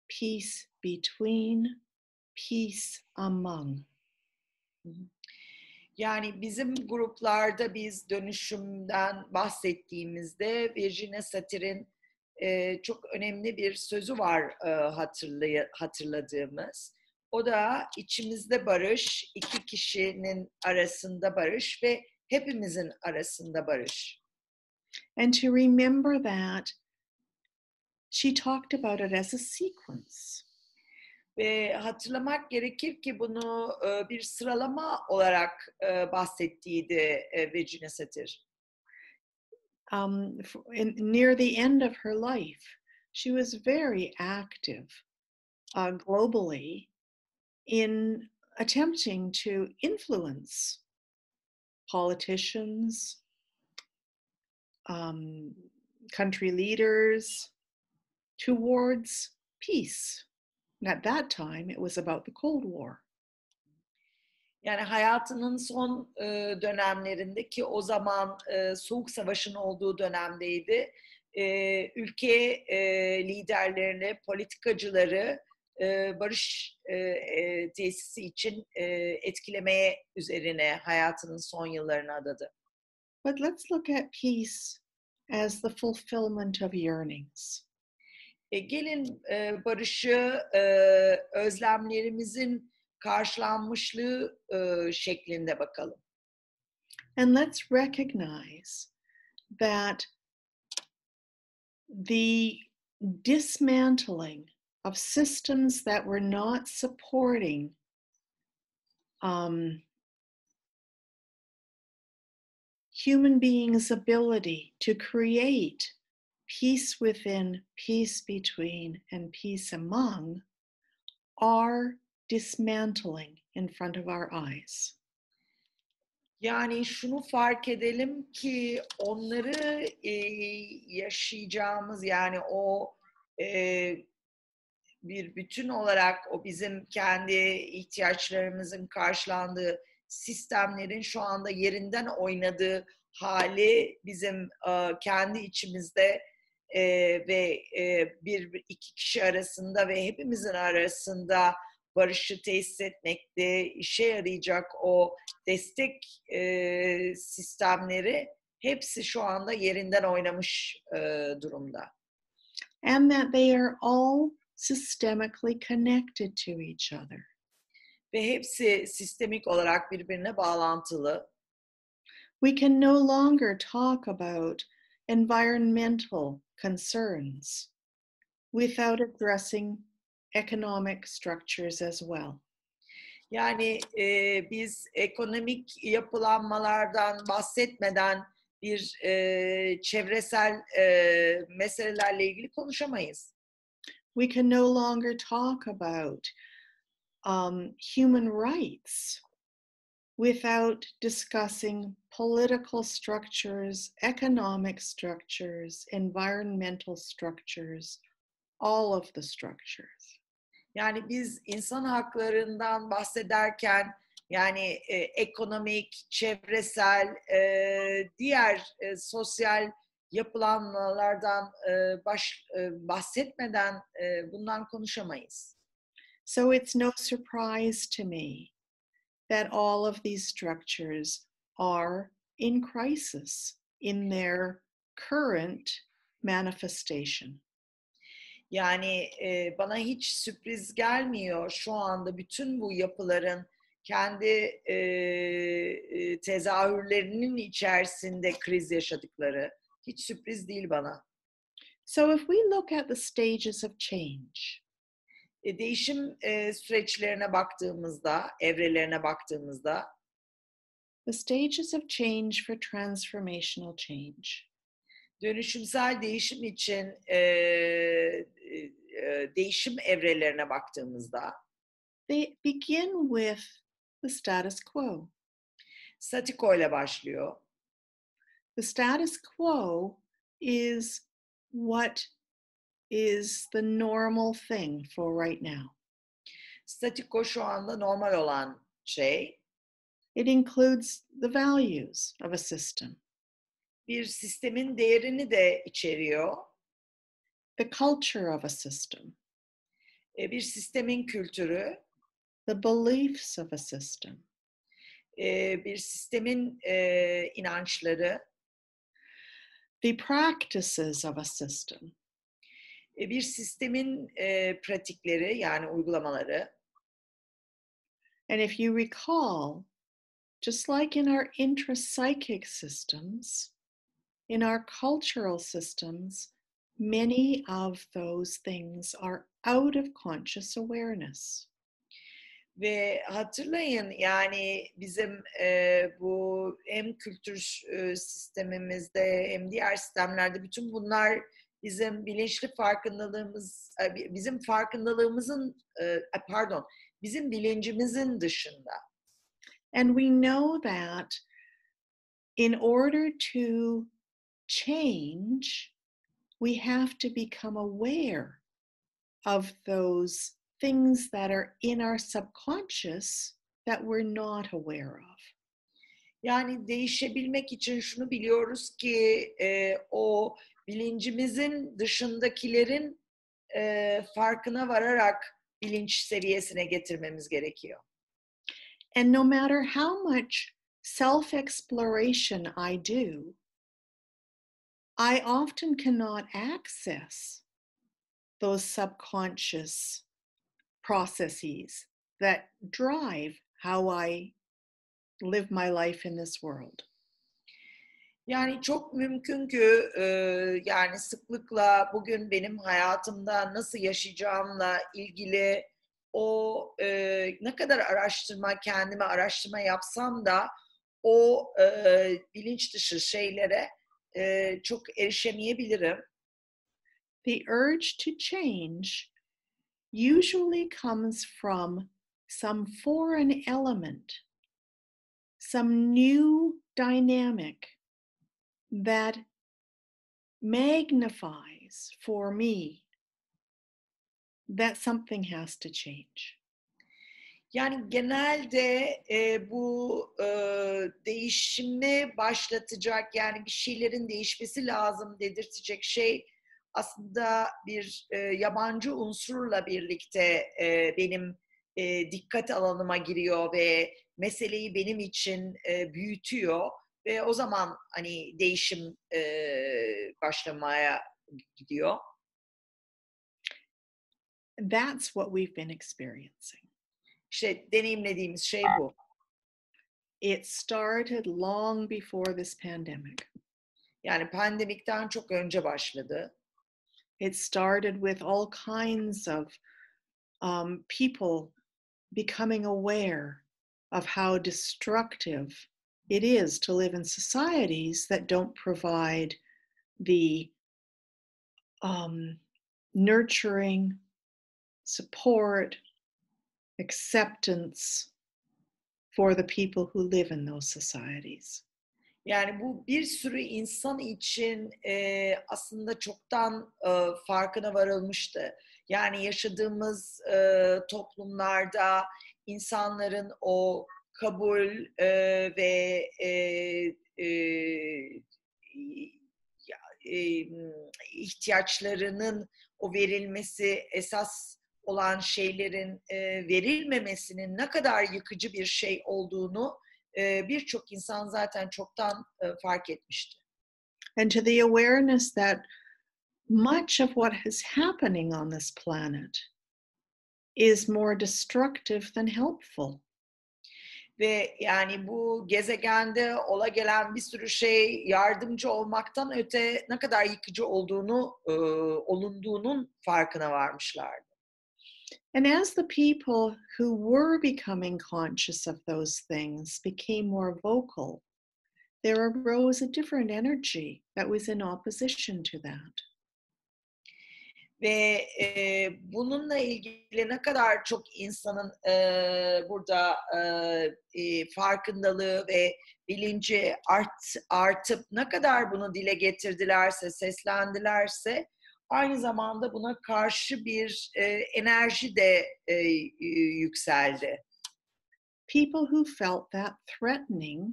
peace between, peace among. Yani bizim gruplarda biz dönüşümden bahsettiğimizde Virginia Satir'in e, çok önemli bir sözü var e, hatırlay- hatırladığımız. O da içimizde barış, iki kişinin arasında barış ve hepimizin arasında barış. And to remember that, she talked about it as a sequence. Ve hatırlamak gerekir ki bunu bir sıralama olarak bahsettiğiydi e, Virginia Satir. um, in, near the end of her life, she was very active uh, globally in attempting to influence politicians, um, country leaders towards peace. And at that time, it was about the Cold War. Yani hayatının son e, dönemlerinde ki o zaman e, Soğuk Savaş'ın olduğu dönemdeydi. E, ülke e, liderlerini, politikacıları e, barış e, e, tesisi için e, etkilemeye üzerine hayatının son yıllarını adadı. But let's look at peace as the fulfillment of yearnings. E, gelin e, barışı e, özlemlerimizin karşılanmışlığı e, şeklinde bakalım. And let's recognize that the dismantling of systems that were not supporting um, human beings' ability to create peace within, peace between, and peace among are dismantling in front of our eyes. Yani şunu fark edelim ki onları e, yaşayacağımız yani o e, bir bütün olarak o bizim kendi ihtiyaçlarımızın karşılandığı sistemlerin şu anda yerinden oynadığı hali bizim e, kendi içimizde e, ve e, bir iki kişi arasında ve hepimizin arasında barışı tesis etmekte işe yarayacak o destek sistemleri hepsi şu anda yerinden oynamış durumda. And that they are all systemically connected to each other. Ve hepsi sistemik olarak birbirine bağlantılı. We can no longer talk about environmental concerns without addressing economic structures as well. Yani e, biz ekonomik yapılanmalardan bahsetmeden bir e, çevresel e, meselelerle ilgili konuşamayız. We can no longer talk about um, human rights without discussing political structures, economic structures, environmental structures, all of the structures. Yani biz insan haklarından bahsederken yani e, ekonomik, çevresel, e, diğer e, sosyal yapılanmalardan e, baş, e, bahsetmeden e, bundan konuşamayız. So it's no surprise to me that all of these structures are in crisis in their current manifestation. Yani e, bana hiç sürpriz gelmiyor şu anda bütün bu yapıların kendi e, e, tezahürlerinin içerisinde kriz yaşadıkları hiç sürpriz değil bana. So if we look at the stages of change, E, değişim e, süreçlerine baktığımızda, evrelerine baktığımızda the stages of change for transformational change, dönüşümsel değişim için e, e, e, değişim evrelerine baktığımızda they begin with the status quo. statiko ile başlıyor. The status quo is what is the normal thing for right now. Statiko şu anda normal olan şey. It includes the values of a system, Bir sistemin değerini de içeriyor. the culture of a system, E, bir sistemin kültürü, the beliefs of a system, e, bir sistemin e, inançları, the practices of a system, bir sistemin e, pratikleri yani uygulamaları. And if you recall, just like in our intrapsychic systems, in our cultural systems, many of those things are out of conscious awareness. Ve hatırlayın yani bizim e, bu hem kültür sistemimizde hem diğer sistemlerde bütün bunlar bizim bilinçli farkındalığımız, bizim farkındalığımızın, e, pardon, bizim bilincimizin dışında. And we know that in order to change, we have to become aware of those things that are in our subconscious that we're not aware of. Yani değişebilmek için şunu biliyoruz ki e, o bilincimizin dışındakilerin e, farkına vararak bilinç seviyesine getirmemiz gerekiyor. And no matter how much self exploration I do, I often cannot access those subconscious processes that drive how I live my life in this world. Yani çok mümkün ki e, yani sıklıkla bugün benim hayatımda nasıl yaşayacağımla ilgili o e, ne kadar araştırma kendime araştırma yapsam da o e, bilinç dışı şeylere e, çok erişemeyebilirim. The urge to change usually comes from some foreign element, some new dynamic that magnifies for me that something has to change. Yani genelde e, bu e, değişimi başlatacak yani bir şeylerin değişmesi lazım dedirtecek şey aslında bir e, yabancı unsurla birlikte e, benim e, dikkat alanıma giriyor ve meseleyi benim için e, büyütüyor ve o zaman hani değişim e, başlamaya gidiyor. That's what we've been experiencing. İşte deneyimlediğimiz şey bu. It started long before this pandemic. Yani pandemikten çok önce başladı. It started with all kinds of um, people becoming aware of how destructive it is to live in societies that don't provide the um, nurturing support, acceptance for the people who live in those societies. Yani bu bir sürü insan için e, aslında çoktan e, farkına varılmıştı. Yani yaşadığımız e, toplumlarda insanların o kabul e, ve e, e, e, ihtiyaçlarının o verilmesi esas olan şeylerin e, verilmemesinin ne kadar yıkıcı bir şey olduğunu e, birçok insan zaten çoktan e, fark etmişti. And to the awareness that much of what is happening on this planet is more destructive than helpful. Ve yani bu gezegende ola gelen bir sürü şey yardımcı olmaktan öte ne kadar yıkıcı olduğunu, e, olunduğunun farkına varmışlardı. And as the people who were becoming conscious of those things became more vocal, there arose a different energy that was in opposition to that. Ve e, bununla ilgili ne kadar çok insanın e, burada e, e, farkındalığı ve bilinci art, artıp ne kadar bunu dile getirdilerse, seslendilerse aynı zamanda buna karşı bir e, enerji de e, yükseldi. People who felt that threatening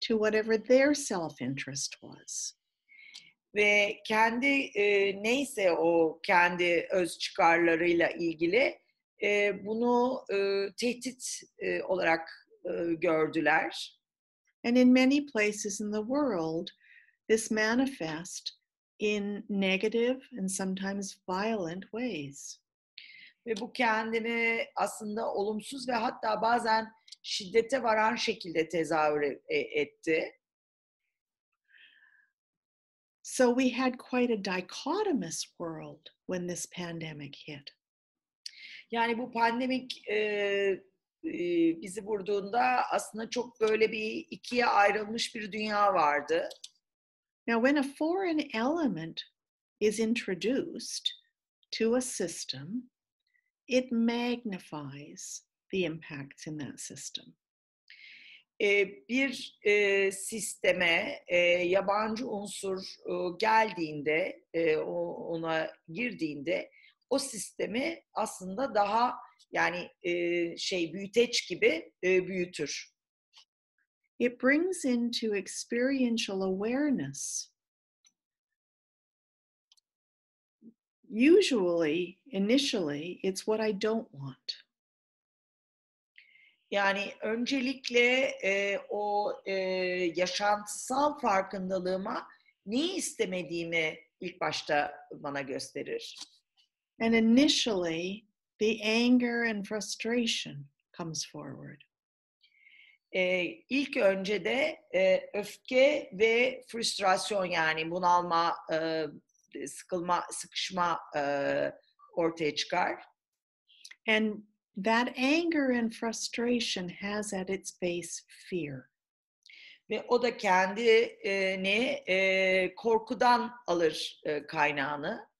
to whatever their self-interest was. Ve kendi e, neyse o kendi öz çıkarlarıyla ilgili e, bunu e, tehdit e, olarak e, gördüler. And in many places in the world, this manifest in negative and sometimes violent ways. Ve bu kendini aslında olumsuz ve hatta bazen şiddete varan şekilde tezahür etti. So we had quite a dichotomous world when this pandemic hit. Yani bu pandemik e, e, bizi vurduğunda aslında çok böyle bir ikiye ayrılmış bir dünya vardı. Now, when a foreign element is introduced to a system, it magnifies the impacts in that system. e, bir e, sisteme e, yabancı unsur geldiğinde, ona girdiğinde o sistemi aslında daha yani şey büyüteç gibi büyütür. It brings into experiential awareness. Usually, initially, it's what I don't want. Yani öncelikle e, o e, yaşantısal farkındalığıma neyi istemediğimi ilk başta bana gösterir. And initially, the anger and frustration comes forward. E, ilk önce de e, öfke ve frustrasyon yani bunalma, e, sıkılma, sıkışma e, ortaya çıkar. And that anger and frustration has at its base fear. Ve o da kendini e, korkudan alır e, kaynağını.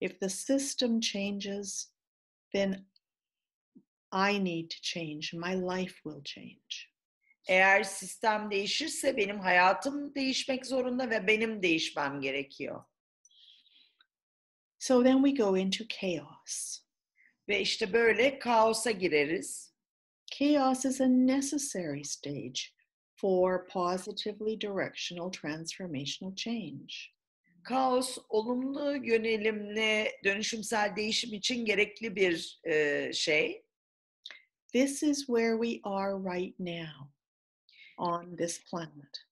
If the system changes, then I need to change. My life will change. Eğer sistem değişirse benim hayatım değişmek zorunda ve benim değişmem gerekiyor. So then we go into chaos. Ve işte böyle kaosa gireriz. Chaos is a necessary stage for positively directional transformational change. Kaos olumlu yönelimli dönüşümsel değişim için gerekli bir e, şey. This is where we are right now on this planet.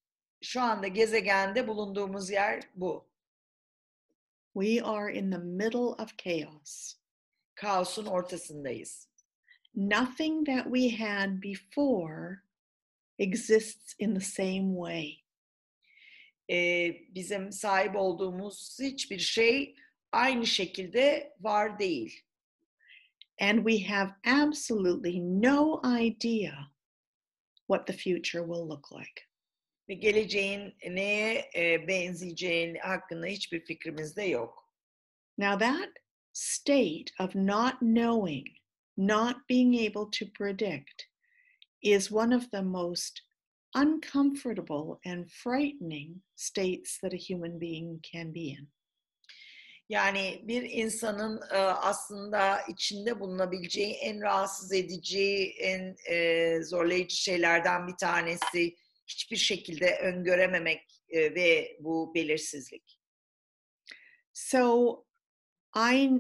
Şu anda gezegende bulunduğumuz yer bu. We are in the middle of chaos. Kaosun ortasındayız. Nothing that we had before exists in the same way. E, bizim sahip olduğumuz hiçbir şey aynı şekilde var değil. And we have absolutely no idea what the future will look like. Ve geleceğin neye e, benzeyeceğini hakkında hiçbir fikrimiz de yok. Now, that state of not knowing, not being able to predict, is one of the most uncomfortable and frightening states that a human being can be in. Yani bir insanın e, aslında içinde bulunabileceği en rahatsız edici, en e, zorlayıcı şeylerden bir tanesi hiçbir şekilde öngörememek e, ve bu belirsizlik. So, I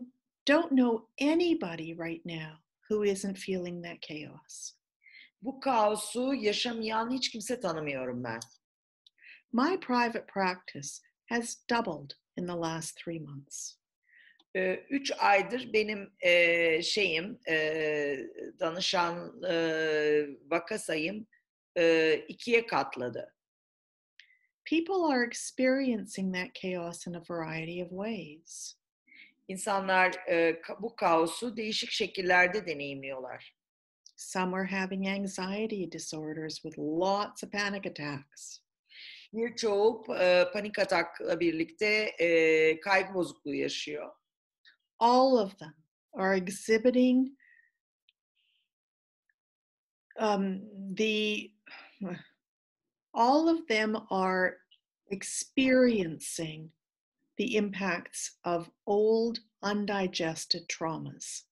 don't know anybody right now who isn't feeling that chaos. Bu kaosu yaşamayan hiç kimse tanımıyorum ben. My private practice has doubled in the last three months. E, üç aydır benim e, şeyim, e, danışan e, vaka sayım e, ikiye katladı. People are experiencing that chaos in a variety of ways. İnsanlar e, bu kaosu değişik şekillerde deneyimliyorlar. Some are having anxiety disorders with lots of panic attacks. Birçoğu e, panik atakla birlikte e, kaygı bozukluğu yaşıyor. All of them are exhibiting um, the, all of them are experiencing the impacts of old undigested traumas.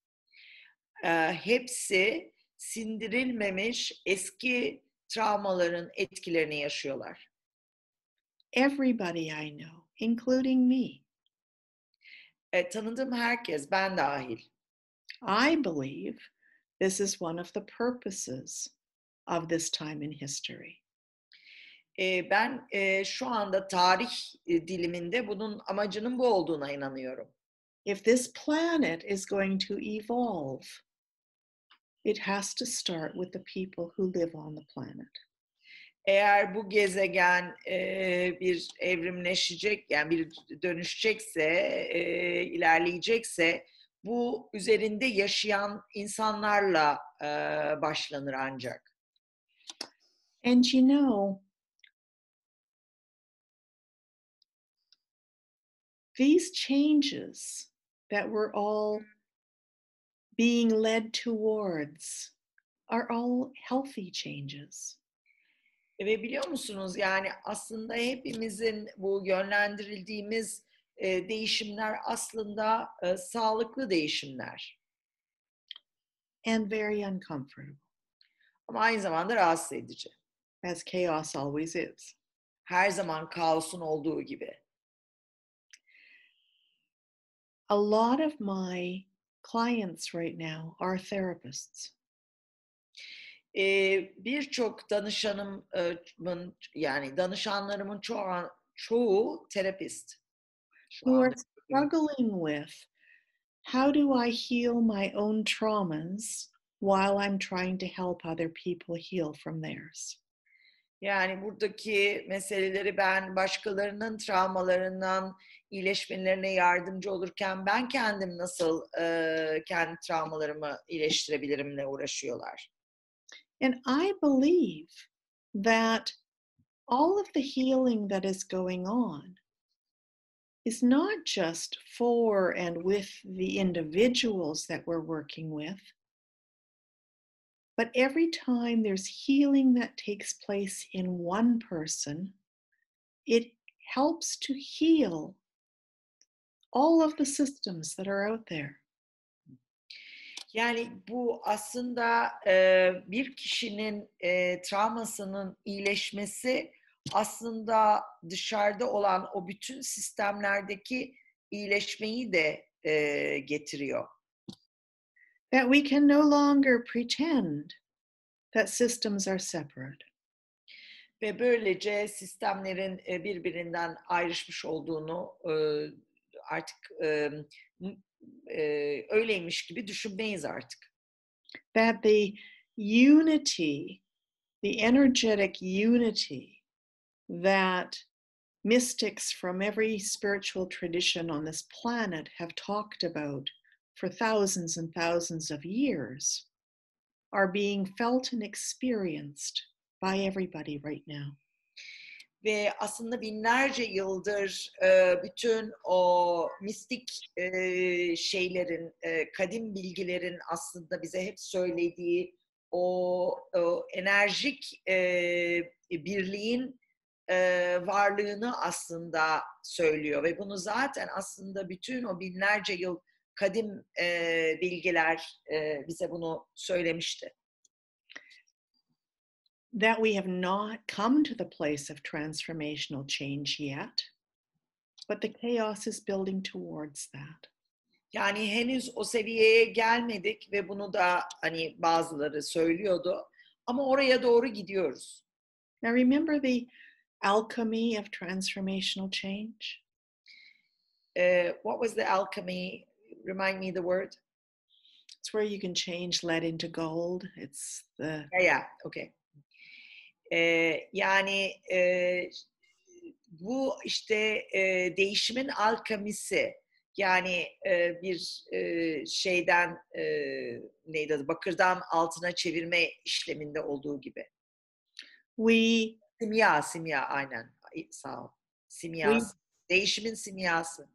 E, hepsi sindirilmemiş eski travmaların etkilerini yaşıyorlar. Everybody I know, including me. E, tanıdığım herkes, ben dahil. I believe this is one of the purposes of this time in history. E, ben e, şu anda tarih e, diliminde bunun amacının bu olduğuna inanıyorum. If this planet is going to evolve, it has to start with the people who live on the planet. Eğer bu gezegen e, bir evrimleşecek, yani bir dönüşecekse, e, ilerleyecekse, bu üzerinde yaşayan insanlarla e, başlanır ancak. And you know, these changes that we're all being led towards are all healthy changes. Ve biliyor musunuz yani aslında hepimizin bu yönlendirildiğimiz e, değişimler aslında e, sağlıklı değişimler. and very uncomfortable, Ama aynı zamanda rahatsız edici. as chaos always is. Her zaman kaosun olduğu gibi. A lot of my clients right now are therapists. E, Birçok danışanımın yani danışanlarımın çoğu, çoğu terapist. Who are struggling with how do I heal my own traumas while I'm trying to help other people heal from theirs? Yani buradaki meseleleri ben başkalarının travmalarından iyileşmelerine yardımcı olurken ben kendim nasıl e, kendi travmalarımı iyileştirebilirimle uğraşıyorlar. And I believe that all of the healing that is going on is not just for and with the individuals that we're working with, but every time there's healing that takes place in one person, it helps to heal all of the systems that are out there. Yani bu aslında e, bir kişinin e, travmasının iyileşmesi aslında dışarıda olan o bütün sistemlerdeki iyileşmeyi de e, getiriyor. That we can no longer pretend that systems are separate. Ve böylece sistemlerin e, birbirinden ayrışmış olduğunu e, artık e, öyleymiş gibi düşünmeyiz artık. That the unity, the energetic unity that mystics from every spiritual tradition on this planet have talked about for thousands and thousands of years are being felt and experienced by everybody right now. Ve aslında binlerce yıldır e, bütün o mistik e, şeylerin, e, kadim bilgilerin aslında bize hep söylediği o, o enerjik e, birliğin e, varlığını aslında söylüyor. Ve bunu zaten aslında bütün o binlerce yıl kadim e, bilgiler e, bize bunu söylemişti. That we have not come to the place of transformational change yet, but the chaos is building towards that. Yani henüz o seviyeye gelmedik ve bunu da hani bazıları söylüyordu. Ama oraya doğru gidiyoruz. Now, remember the alchemy of transformational change? Uh, what was the alchemy? Remind me the word. It's where you can change lead into gold. It's the Yeah, yeah, okay. Ee, yani e, bu işte e, değişimin alkamisi. Yani e, bir e, şeyden e, neydi adı? Bakırdan altına çevirme işleminde olduğu gibi. we Simya, simya aynen. Ay, Sağ ol. Simyası. Değişimin simyası.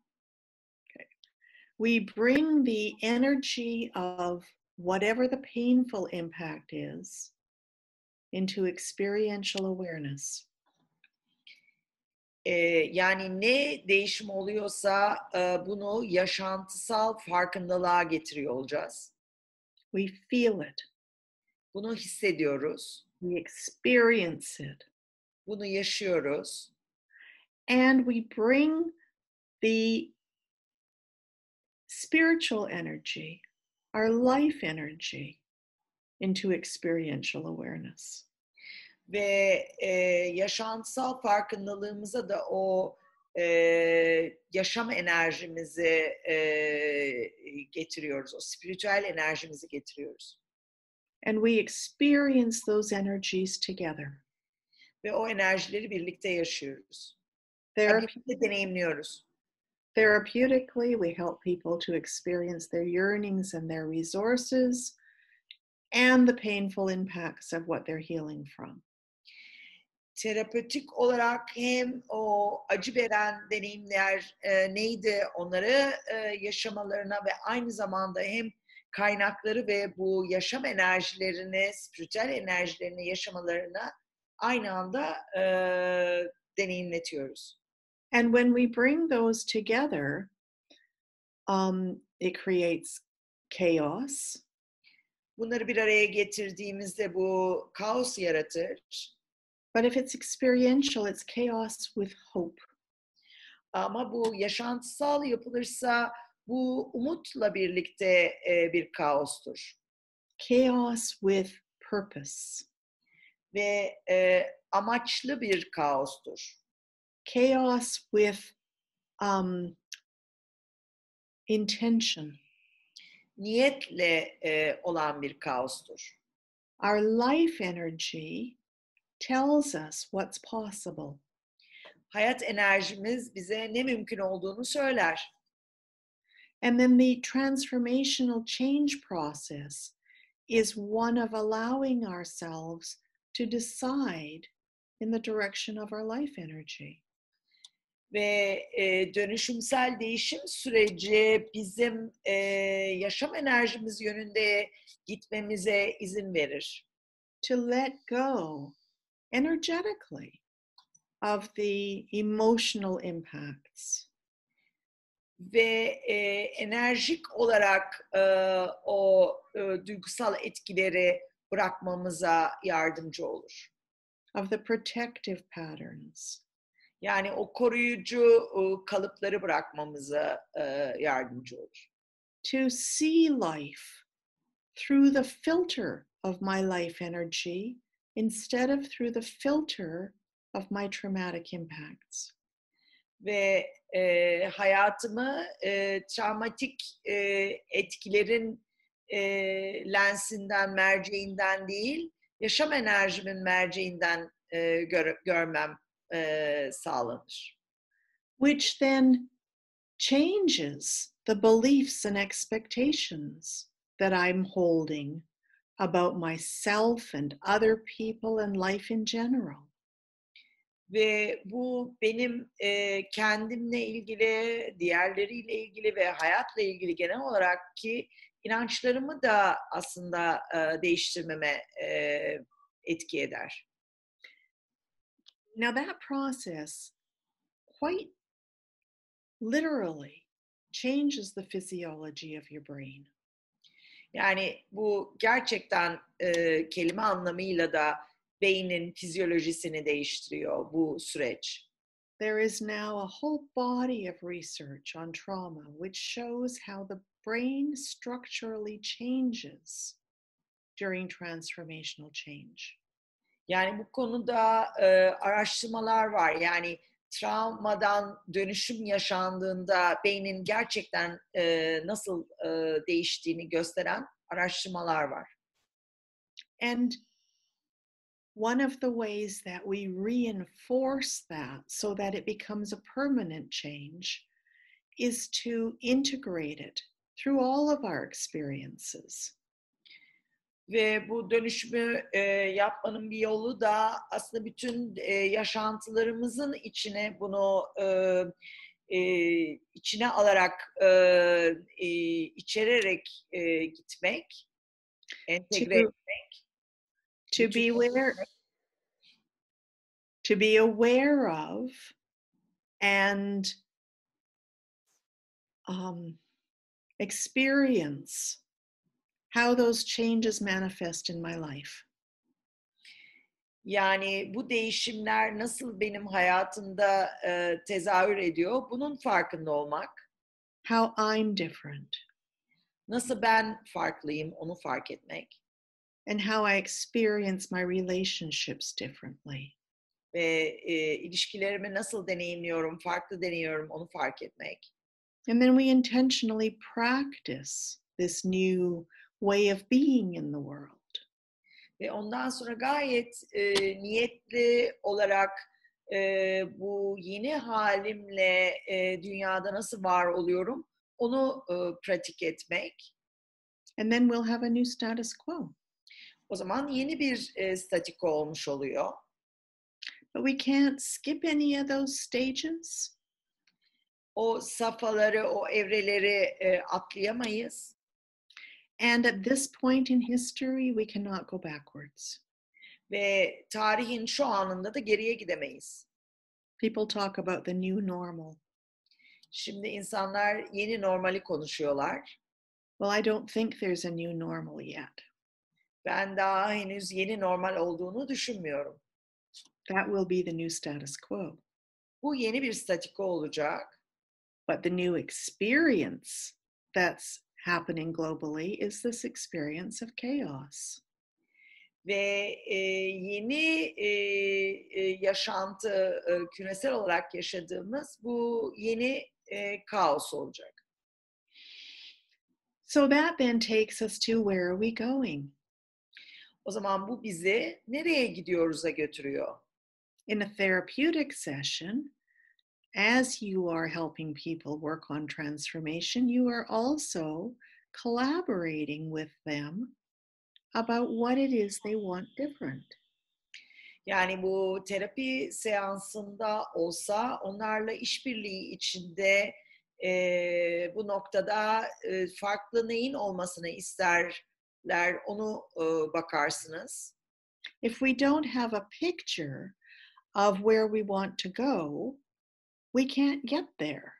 we bring the energy of whatever the painful impact is into experiential awareness. Ee, yani ne değişim oluyorsa e, bunu yaşantısal farkındalığa getiriyor olacağız. We feel it, Bunu hissediyoruz. we experience it, Bunu yaşıyoruz. and we bring the spiritual energy, our life energy, into experiential awareness. Ve e, yaşantısal farkındalığımıza da o e, yaşam enerjimizi e, getiriyoruz. O spiritüel enerjimizi getiriyoruz. And we experience those energies together. Ve o enerjileri birlikte yaşıyoruz. Birlikte deneyimliyoruz. Therapeutically, we help people to experience their yearnings and their resources and the painful impacts of what they're healing from. terapötik olarak hem o acı veren deneyimler e, neydi onları e, yaşamalarına ve aynı zamanda hem kaynakları ve bu yaşam enerjilerini, spiritüel enerjilerini yaşamalarına aynı anda e, deneyimletiyoruz. And when we bring those together, um, it creates chaos, Bunları bir araya getirdiğimizde bu kaos yaratır. but if it's experiential, it's chaos with hope. Ama bu yaşantısal yapılırsa bu umutla birlikte e, bir kaostur. Chaos with purpose, Ve e, amaçlı bir kaostur. chaos with um, intention. Niyetle e, olan bir kaostur. Our life energy tells us what's possible. Hayat enerjimiz bize ne mümkün olduğunu söyler. And then the transformational change process is one of allowing ourselves to decide in the direction of our life energy. Ve e, dönüşümsel değişim süreci bizim e, yaşam enerjimiz yönünde gitmemize izin verir. To let go energetically of the emotional impacts. Ve e, enerjik olarak e, o e, duygusal etkileri bırakmamıza yardımcı olur. of the protective patterns, Yani o koruyucu e, kalıpları bırakmamıza yardımcı olur. to see life through the filter of my life energy instead of through the filter of my traumatic impacts. Ve e, hayatımı e, travmatik e, etkilerin e, lensinden, merceğinden değil, yaşam enerjimin merceğinden e, gör- görmem e, sağlanır. which then changes the beliefs and expectations that I'm holding about myself and other people and life in general. Ve bu benim e, kendimle ilgili, diğerleriyle ilgili ve hayatla ilgili genel olarak ki inançlarımı da aslında e, değiştirmeme e, etki eder. Now, that process quite literally changes the physiology of your brain. Yani bu gerçekten e, kelime anlamıyla da beynin fizyolojisini değiştiriyor bu süreç. There is now a whole body of research on trauma which shows how the brain structurally changes during transformational change. Yani bu konuda e, araştırmalar var. Yani travmadan dönüşüm yaşandığında beynin gerçekten e, nasıl e, değiştiğini gösteren araştırmalar var. And one of the ways that we reinforce that so that it becomes a permanent change is to integrate it through all of our experiences. Ve bu dönüşümü e, yapmanın bir yolu da aslında bütün e, yaşantılarımızın içine bunu e, e, içine alarak e, e, içererek e, gitmek, entegre To- to be aware to be aware of and um, experience how those changes manifest in my life Yani bu değişimler nasıl benim hayatımda e, tezahür ediyor? Bunun farkında olmak. how i'm different Nasıl ben farklıyım onu fark etmek. and how i experience my relationships differently Ve e, ilişkilerimi nasıl deneyimliyorum, farklı deniyorum onu fark etmek. and then we intentionally practice this new way of being in the world Ve ondan sonra gayet e, niyetli olarak e, bu yeni halimle e, dünyada nasıl var oluyorum onu e, pratik etmek. and then we'll have a new status quo O zaman yeni bir e, statik olmuş oluyor. but we can't skip any of those stages O safhaları, o evreleri e, atlayamayız. And at this point in history, we cannot go backwards. Ve tarihin şu anında da geriye gidemeyiz. People talk about the new normal. Şimdi insanlar yeni normali konuşuyorlar. Well, I don't think there's a new normal yet. Ben daha henüz yeni normal olduğunu düşünmüyorum. That will be the new status quo. Bu yeni bir statiko olacak. But the new experience that's happening globally is this experience of chaos. Ve e, yeni e, e, yaşantı e, küresel olarak yaşadığımız bu yeni e, kaos olacak. So that then takes us to where are we going? O zaman bu bizi nereye gidiyoruz'a götürüyor. In a therapeutic session, as you are helping people work on transformation, you are also collaborating with them about what it is they want different. Yani bu terapi seansında olsa onlarla işbirliği içinde e, bu noktada e, farklı neyin olmasını isterler onu e, bakarsınız. If we don't have a picture of where we want to go, we can't get there.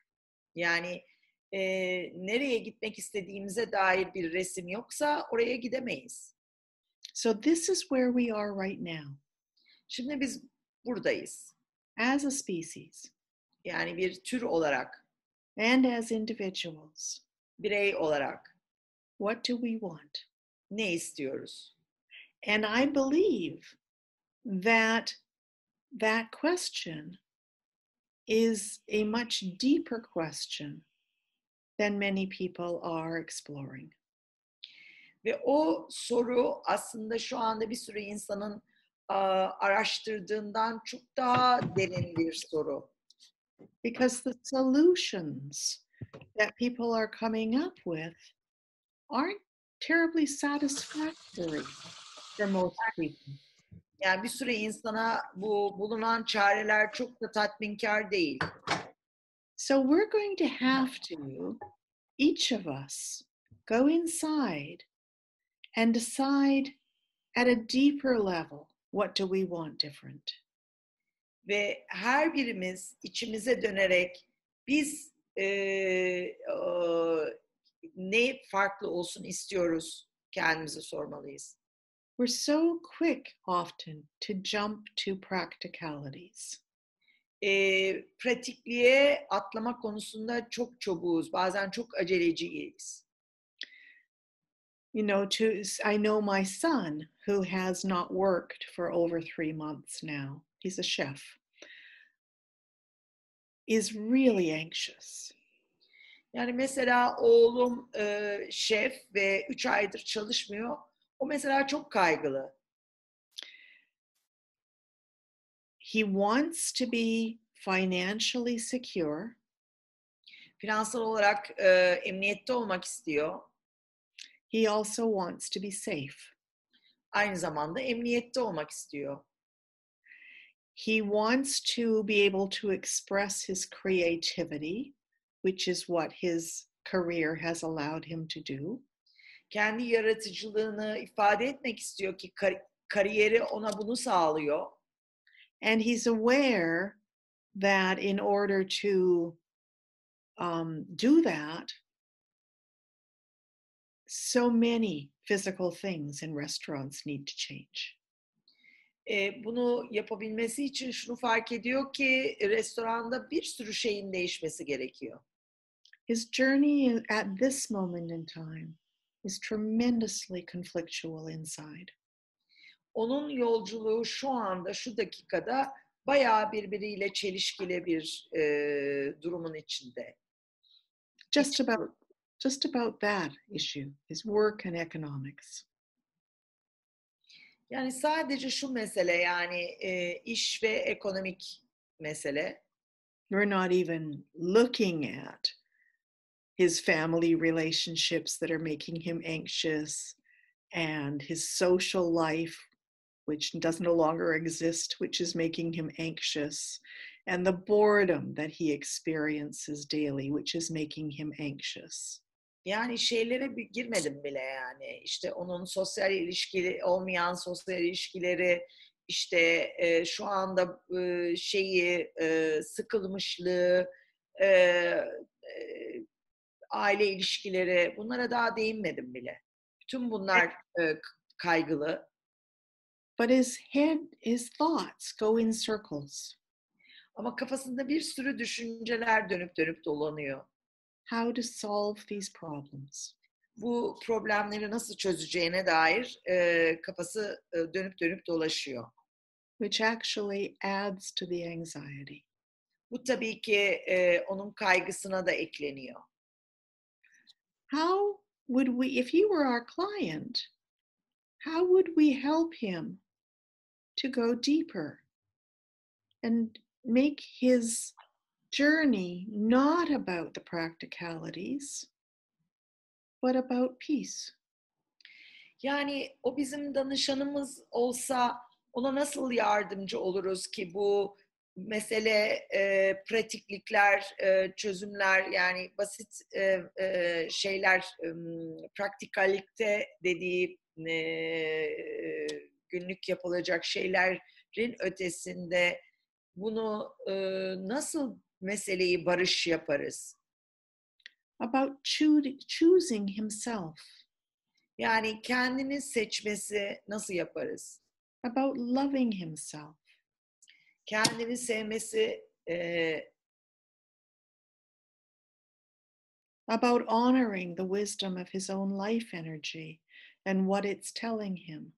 Yani e, nereye gitmek istediğimize dair bir resim yoksa oraya gidemeyiz. So this is where we are right now Şimdi biz buradayız. as a species Yani bir tür olarak, and as individuals. birey olarak What do we want? ne istiyoruz? And I believe that that question is a much deeper question than many people are exploring. Ve o soru aslında şu anda bir sürü insanın aa, araştırdığından çok daha derin bir soru. Because the solutions that people are coming up with aren't terribly satisfactory for most people. Yani bir sürü insana bu bulunan çareler çok da tatminkar değil. So we're going to have to, each of us, go inside and decide at a deeper level what do we want different. Ve her birimiz içimize dönerek biz e, e, ne farklı olsun istiyoruz kendimize sormalıyız. We're so quick often to jump to practicalities. E, pratikliğe atlama konusunda çok çabuğuz. Bazen çok aceleciyiz. You know, to I know my son who has not worked for over three months now. He's a chef. Is really anxious. Yani mesela oğlum e, şef ve üç aydır çalışmıyor. O mesela çok kaygılı. He wants to be financially secure. Finansal olarak e, emniyette olmak istiyor. He also wants to be safe. Aynı zamanda emniyette olmak istiyor. He wants to be able to express his creativity, which is what his career has allowed him to do. Kendi yaratıcılığını ifade etmek istiyor ki kar- kariyeri ona bunu sağlıyor. And he's aware that in order to um, do that, so many physical things in restaurants need to change. E, bunu yapabilmesi için şunu fark ediyor ki restoranda bir sürü şeyin değişmesi gerekiyor. His journey at this moment in time is tremendously conflictual inside. Onun yolculuğu şu anda, şu dakikada bayağı birbiriyle çelişkili bir e, durumun içinde. Just about just about that issue, his work and economics. Yani sadece şu mesele yani e, iş ve ekonomik mesele. We're not even looking at his family relationships that are making him anxious and his social life, which does no longer exist, which is making him anxious, and the boredom that he experiences daily, which is making him anxious. yani şeylere girmedim bile yani. İşte onun sosyal ilişkili olmayan sosyal ilişkileri, işte e, şu anda e, şeyi e, sıkılmışlığı, e, aile ilişkileri bunlara daha değinmedim bile. Bütün bunlar e, kaygılı. But his head, his thoughts go in circles. Ama kafasında bir sürü düşünceler dönüp dönüp dolanıyor. How to solve these problems. Bu problemleri nasıl çözeceğine dair e, kafası e, dönüp dönüp dolaşıyor. Which actually adds to the anxiety. Bu tabii ki e, onun kaygısına da ekleniyor. How would we, if he were our client, how would we help him to go deeper and make his journey not about the practicalities, but about peace? Yani o bizim danışanımız olsa ona nasıl yardımcı oluruz ki bu mesele e, pratiklikler, e, çözümler yani basit e, e, şeyler e, praktikallikte dediği e, günlük yapılacak şeylerin ötesinde bunu e, nasıl meseleyi barış yaparız? About choo- choosing himself, Yani kendini seçmesi nasıl yaparız? about loving himself, Kendini sevmesi e, about honoring the wisdom of his own life energy and what it's telling him.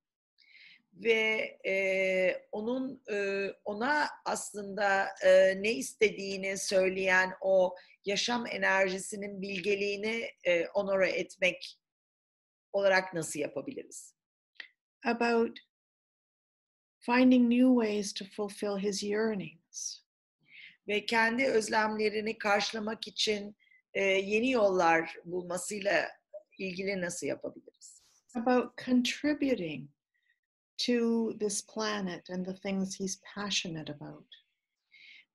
ve e, onun e, ona aslında e, ne istediğini söyleyen o yaşam enerjisinin bilgeliğini e, onore etmek olarak nasıl yapabiliriz? about finding new ways to fulfill his yearnings, Ve kendi özlemlerini karşılamak için e, yeni yollar bulmasıyla ilgili nasıl yapabiliriz? about contributing to this planet and the things he's passionate about,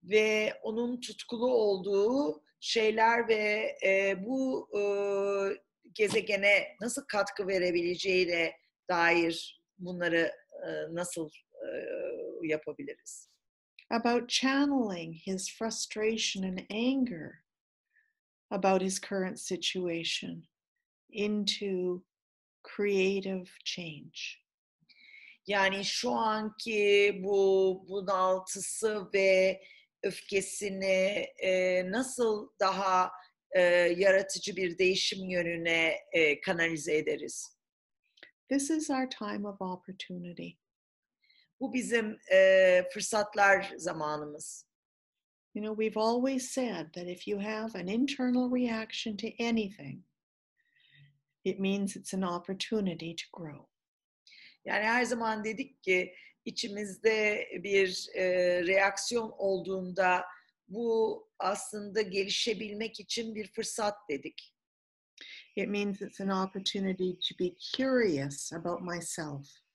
ve onun tutkulu olduğu şeyler ve e, bu e, gezegene nasıl katkı verebileceğine dair bunları e, nasıl yapabiliriz? about channeling his frustration and anger about his current situation into creative change. Yani şu anki bu bunaltısı ve öfkesini e, nasıl daha e, yaratıcı bir değişim yönüne e, kanalize ederiz? This is our time of opportunity. Bu bizim e, fırsatlar zamanımız. You know, we've always said that if you have an internal reaction to anything, it means it's an opportunity to grow. Yani her zaman dedik ki içimizde bir e, reaksiyon olduğunda bu aslında gelişebilmek için bir fırsat dedik. It means it's an opportunity to be curious about myself.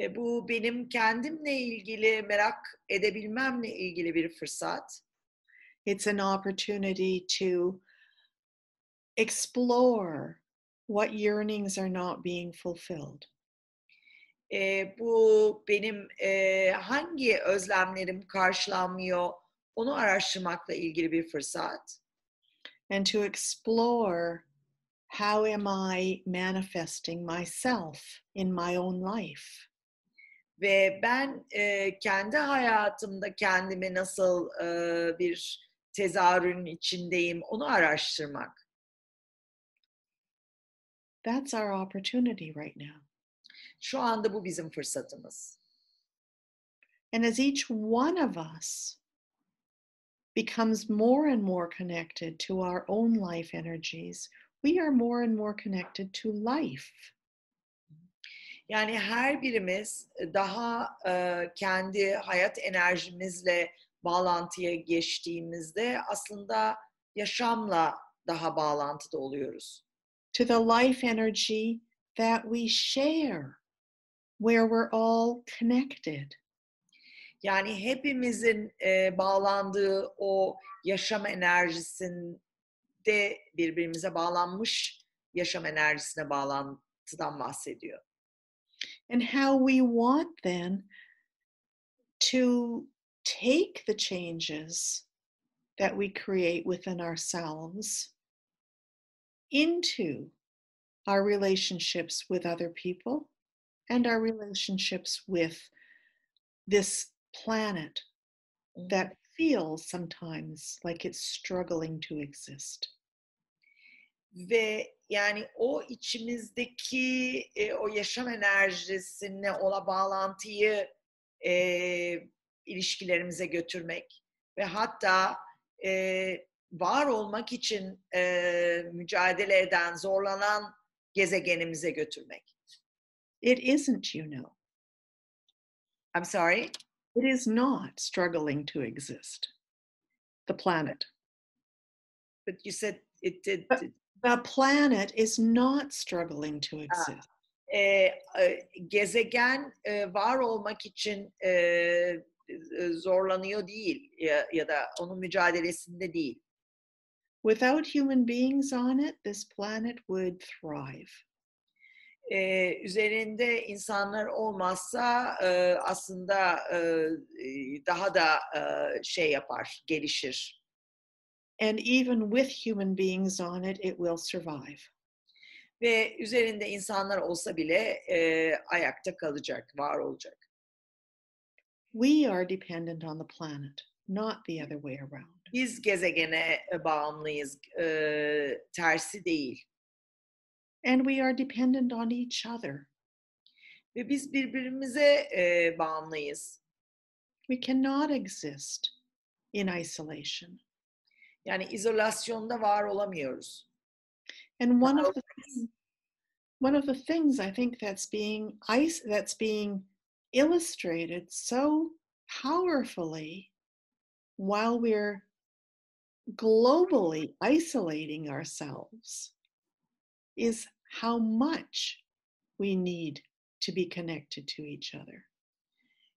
E, bu benim kendimle ilgili merak edebilmemle ilgili bir fırsat. It's an opportunity to explore what yearnings are not being fulfilled. E, bu benim e, hangi özlemlerim karşılanmıyor onu araştırmakla ilgili bir fırsat. and to explore how am I manifesting myself in my own life? Ve ben e, kendi hayatımda kendimi nasıl e, bir tezahürün içindeyim onu araştırmak. That's our opportunity right now. Şu anda bu bizim fırsatımız. And as each one of us becomes more and more connected to our own life energies, we are more and more connected to life. Yani her birimiz daha e, kendi hayat enerjimizle bağlantıya geçtiğimizde aslında yaşamla daha bağlantıda oluyoruz. to the life energy that we share, where we're all connected. Yani hepimizin e, bağlandığı o yaşam enerjisinde de birbirimize bağlanmış yaşam enerjisine bağlantıdan bahsediyor. And how we want then to take the changes that we create within ourselves into our relationships with other people and our relationships with this planet that feels sometimes like it's struggling to exist. Ve yani o içimizdeki e, o yaşam enerjisine ola bağlantıyı e, ilişkilerimize götürmek ve hatta e, var olmak için e, mücadele eden, zorlanan gezegenimize götürmek. It isn't, you know. I'm sorry. It is not struggling to exist. The planet. But you said it did. But- The planet is not struggling to exist. e, e, gezegen e, var olmak için e, e, zorlanıyor değil ya, ya da onun mücadelesinde değil. Without human beings on it, this planet would thrive. E, üzerinde insanlar olmazsa e, aslında e, e, daha da e, şey yapar, gelişir. And even with human beings on it, it will survive. Ve üzerinde insanlar olsa bile e, ayakta kalacak, var olacak. We are dependent on the planet, not the other way around. Biz gezegene e, bağımlıyız, e, tersi değil. And we are dependent on each other. Ve biz birbirimize e, bağımlıyız. We cannot exist in isolation. Yani izolasyonda var olamıyoruz. And one of the one of the things I think that's being ice that's being illustrated so powerfully while we're globally isolating ourselves is how much we need to be connected to each other.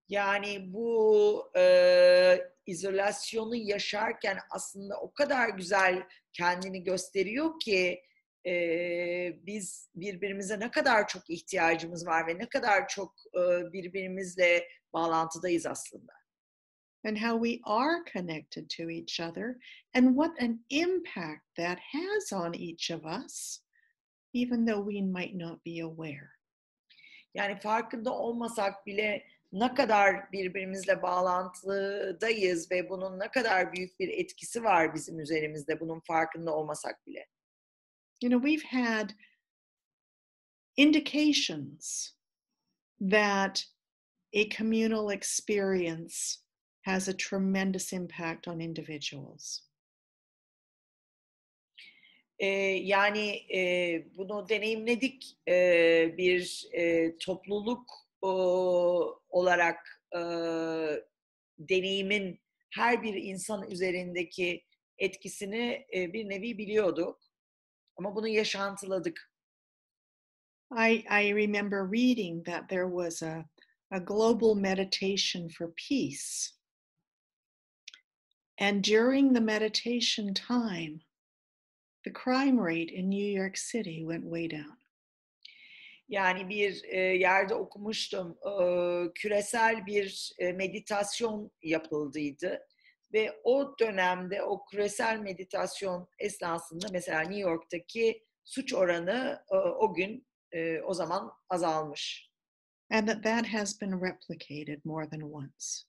Yani bu e, izolasyonu yaşarken aslında o kadar güzel kendini gösteriyor ki e, biz birbirimize ne kadar çok ihtiyacımız var ve ne kadar çok e, birbirimizle bağlantıdayız aslında. and how we are connected to each other and what an impact that has on each of us, even though we might not be aware. Yani farkında olmasak bile ne kadar birbirimizle bağlantıdayız ve bunun ne kadar büyük bir etkisi var bizim üzerimizde bunun farkında olmasak bile. You know, we've had indications that a communal experience has a tremendous impact on individuals. Ee, yani e, bunu deneyimledik Ee, bir e, topluluk olarak e, deneyimin her bir insan üzerindeki etkisini e, bir nevi biliyorduk ama bunu yaşantıladık. I, I remember reading that there was a, a global meditation for peace. And during the meditation time, the crime rate in New York City went way down. Yani bir e, yerde okumuştum, e, küresel bir e, meditasyon yapıldıydı ve o dönemde o küresel meditasyon esnasında mesela New York'taki suç oranı e, o gün e, o zaman azalmış And that that has been replicated more than once.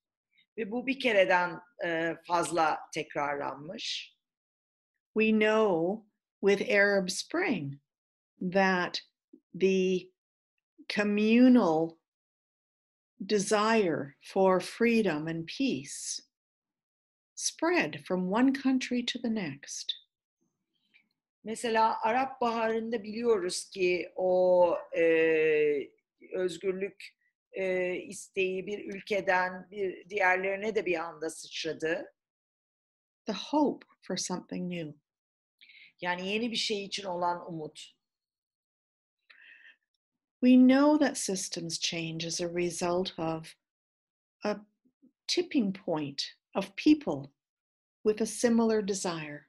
ve bu bir kereden e, fazla tekrarlanmış. We know with Arab Spring that the communal desire for freedom and peace spread from one country to the next. Mesela Arap Baharı'nda biliyoruz ki o e, özgürlük e, isteği bir ülkeden bir diğerlerine de bir anda sıçradı. The hope for something new. Yani yeni bir şey için olan umut. We know that systems change as a result of a tipping point of people with a similar desire.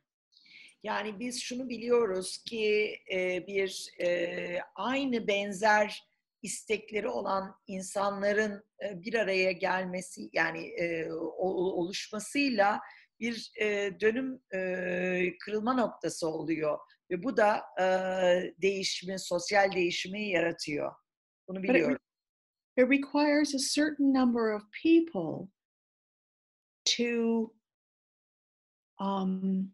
Yani biz şunu biliyoruz ki e, bir e, aynı benzer istekleri olan insanların e, bir araya gelmesi yani e, oluşmasıyla bir e, dönüm e, kırılma noktası oluyor ve bu da e, değişimi, sosyal değişimi yaratıyor. Bunu biliyorum. It, it requires a certain number of people to um,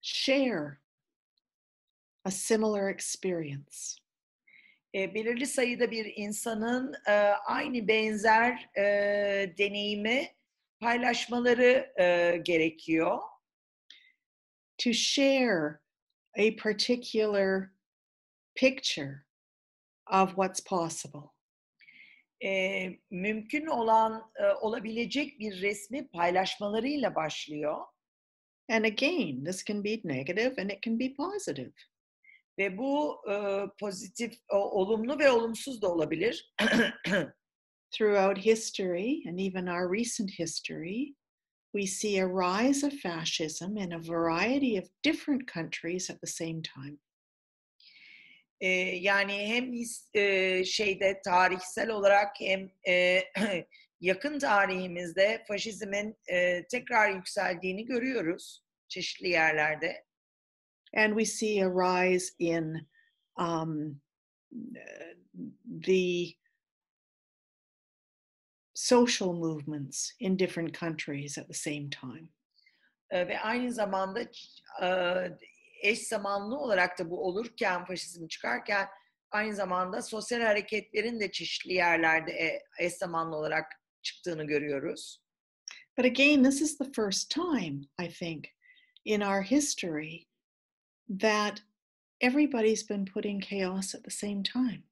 share a similar experience. E, belirli sayıda bir insanın e, aynı benzer e, deneyimi paylaşmaları e, gerekiyor. To share a particular picture of what's possible. E, mümkün olan e, olabilecek bir resmi paylaşmalarıyla başlıyor. And again, this can be negative and it can be positive. Ve bu e, pozitif, o, olumlu ve olumsuz da olabilir. Throughout history and even our recent history, we see a rise of fascism in a variety of different countries at the same time. Yani hem e, şeyde tarihsel olarak hem e, yakın tarihimizde faşizmin e, tekrar yükseldiğini görüyoruz çeşitli yerlerde. And we see a rise in um, the social movements in different countries at the same time. Ve aynı zamanda eş zamanlı olarak da bu olurken, faşizm çıkarken aynı zamanda sosyal hareketlerin de çeşitli yerlerde eş zamanlı olarak çıktığını görüyoruz. But again, this is the first time, I think, in our history that everybody's been putting chaos at the same time.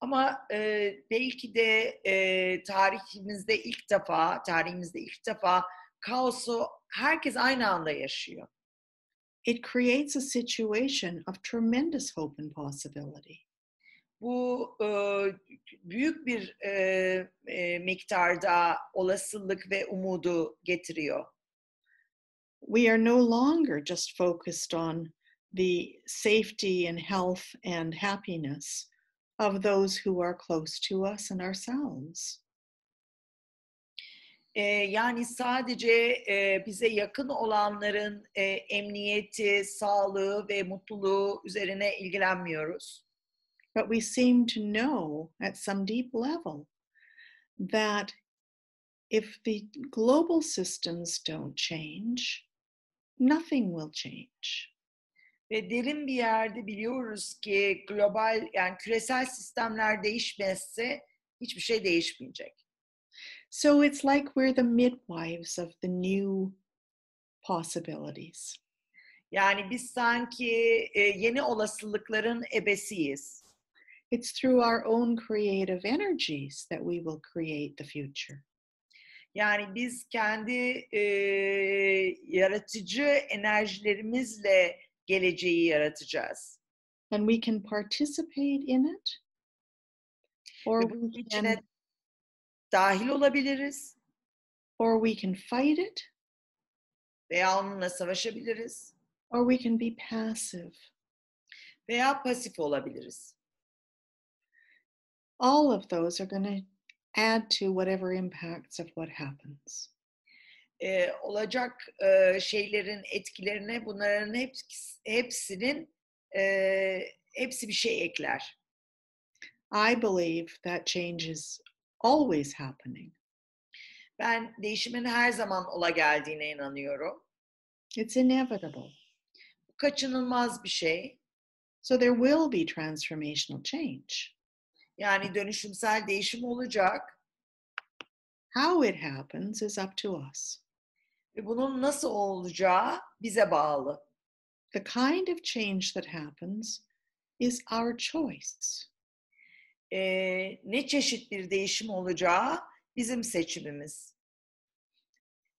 Ama e, belki de e, tarihimizde ilk defa, tarihimizde ilk defa kaosu herkes aynı anda yaşıyor. It creates a situation of tremendous hope and possibility. bu e, büyük bir e, e, miktarda olasılık ve umudu getiriyor. We are no longer just focused on the safety and health and happiness of those who are close to us and ourselves. Yani sadece e, bize yakın olanların e, emniyeti, sağlığı ve mutluluğu üzerine ilgilenmiyoruz. But we seem to know at some deep level that if the global systems don't change, nothing will change. Ve derin bir yerde biliyoruz ki global yani küresel sistemler değişmezse hiçbir şey değişmeyecek. So it's like we're the midwives of the new possibilities. Yani biz sanki e, yeni olasılıkların ebesiyiz. It's through our own creative energies that we will create the future. Yani biz kendi e, yaratıcı enerjilerimizle geleceği yaratacağız. And we can participate in it. Or Ve bunun we içine can, dahil olabiliriz or we can fight it, veya onunla savaşabiliriz or we can be passive. veya pasif olabiliriz. All of those are going to add to whatever impacts of what happens. E, olacak e, şeylerin etkilerine bunların hepsi, hepsinin e, hepsi bir şey ekler. I believe that change is always happening. Ben değişimin her zaman ola geldiğine inanıyorum. It's inevitable. Bu kaçınılmaz bir şey. So there will be transformational change. Yani dönüşümsel değişim olacak How it happens is up to us. Ve bunun nasıl olacağı bize bağlı. The kind of change that happens is our choice. E, ne çeşit bir değişim olacağı bizim seçimimiz.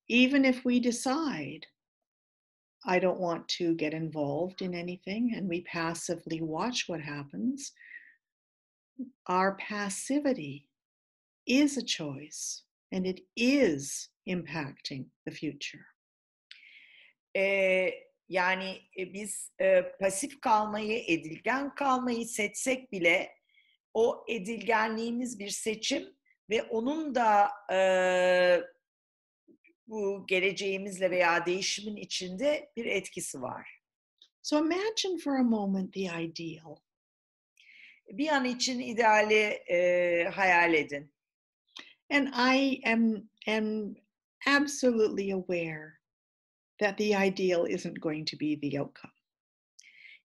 Even if we decide, I don't want to get involved in anything, and we passively watch what happens, our passivity is a choice and it is impacting the future. E, Yani biz e, pasif kalmayı, edilgen kalmayı seçsek bile o edilgenliğimiz bir seçim ve onun da e, bu geleceğimizle veya değişimin içinde bir etkisi var. So imagine for a moment the ideal. Bir an için ideali e, hayal edin. And I am, am absolutely aware that the ideal isn't going to be the outcome.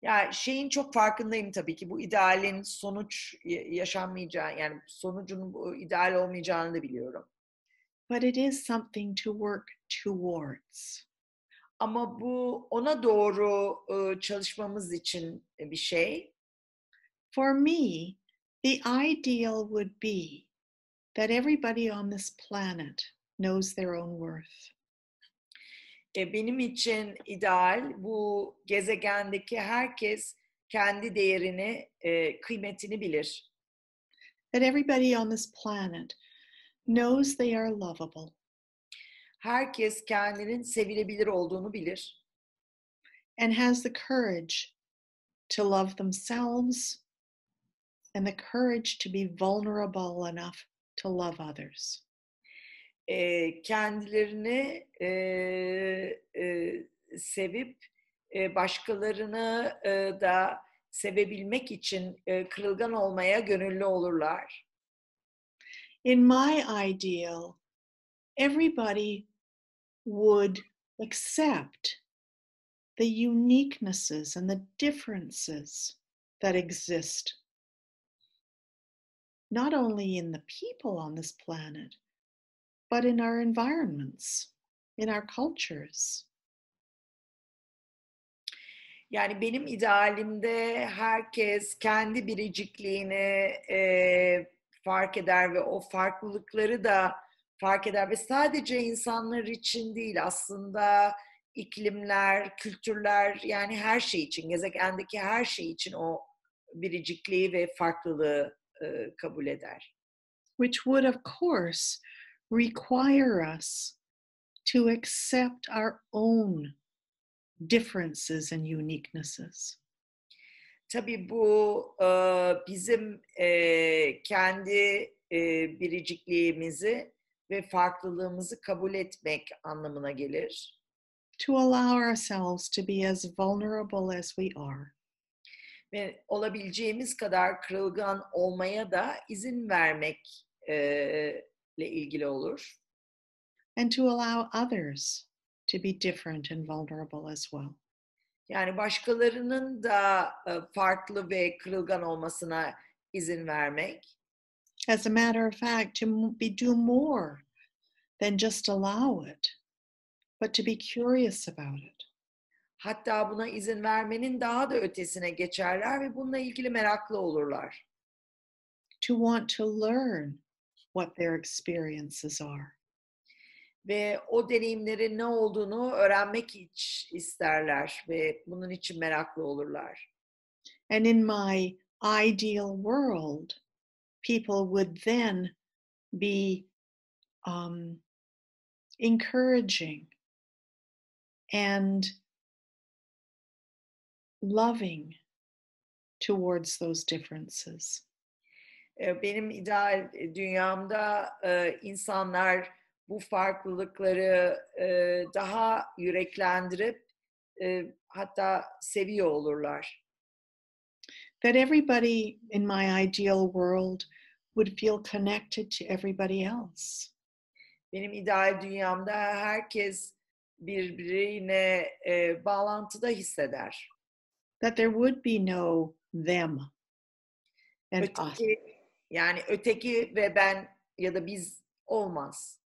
Ya şeyin çok farkındayım tabii ki bu idealin sonuç ya- yaşanmayacağı yani sonucun ideal olmayacağını da biliyorum. But it is something to work towards. Ama bu ona doğru e, çalışmamız için bir şey. For me, the ideal would be that everybody on this planet knows their own worth. E, benim için ideal bu gezegendeki herkes kendi değerini, e, kıymetini bilir. That everybody on this planet knows they are lovable Herkes kendinin sevilebilir olduğunu bilir and has the courage to love themselves and the courage to be vulnerable enough to love others. e, kendilerini e, e, sevip e, başkalarını e, da sevebilmek için e, kırılgan olmaya gönüllü olurlar. In my ideal, everybody would accept the uniquenesses and the differences that exist, not only in the people on this planet, but in our environments, in our cultures. Yani benim idealimde herkes kendi biricikliğini e, fark eder ve o farklılıkları da fark eder ve sadece insanlar için değil aslında iklimler, kültürler yani her şey için, gezegendeki her şey için o biricikliği ve farklılığı e, kabul eder. which would, of course, require us to accept our own differences and uniquenesses. Tabii bu e, bizim e, kendi e, biricikliğimizi ve farklılığımızı kabul etmek anlamına gelir. To allow ourselves to be as vulnerable as we are, Ve olabileceğimiz kadar kırılgan olmaya da izin vermek ile ilgili olur. and to allow others to be different and vulnerable as well. Yani başkalarının da e, farklı ve kırılgan olmasına izin vermek. As a matter of fact, to be do more than just allow it, but to be curious about it. Hatta buna izin vermenin daha da ötesine geçerler ve bununla ilgili meraklı olurlar. to want to learn what their experiences are. Ve o deneyimlerin ne olduğunu öğrenmek isterler ve bunun için meraklı olurlar. And in my ideal world, people would then be um, encouraging and loving towards those differences. E, Benim ideal dünyamda e, insanlar bu farklılıkları e, daha yüreklendirip e, hatta seviyor olurlar. That everybody in my ideal world would feel connected to everybody else. Benim ideal dünyamda herkes birbirine e, bağlantıda hisseder. That there would be no them and us. Öteki, yani öteki ve ben ya da biz olmaz.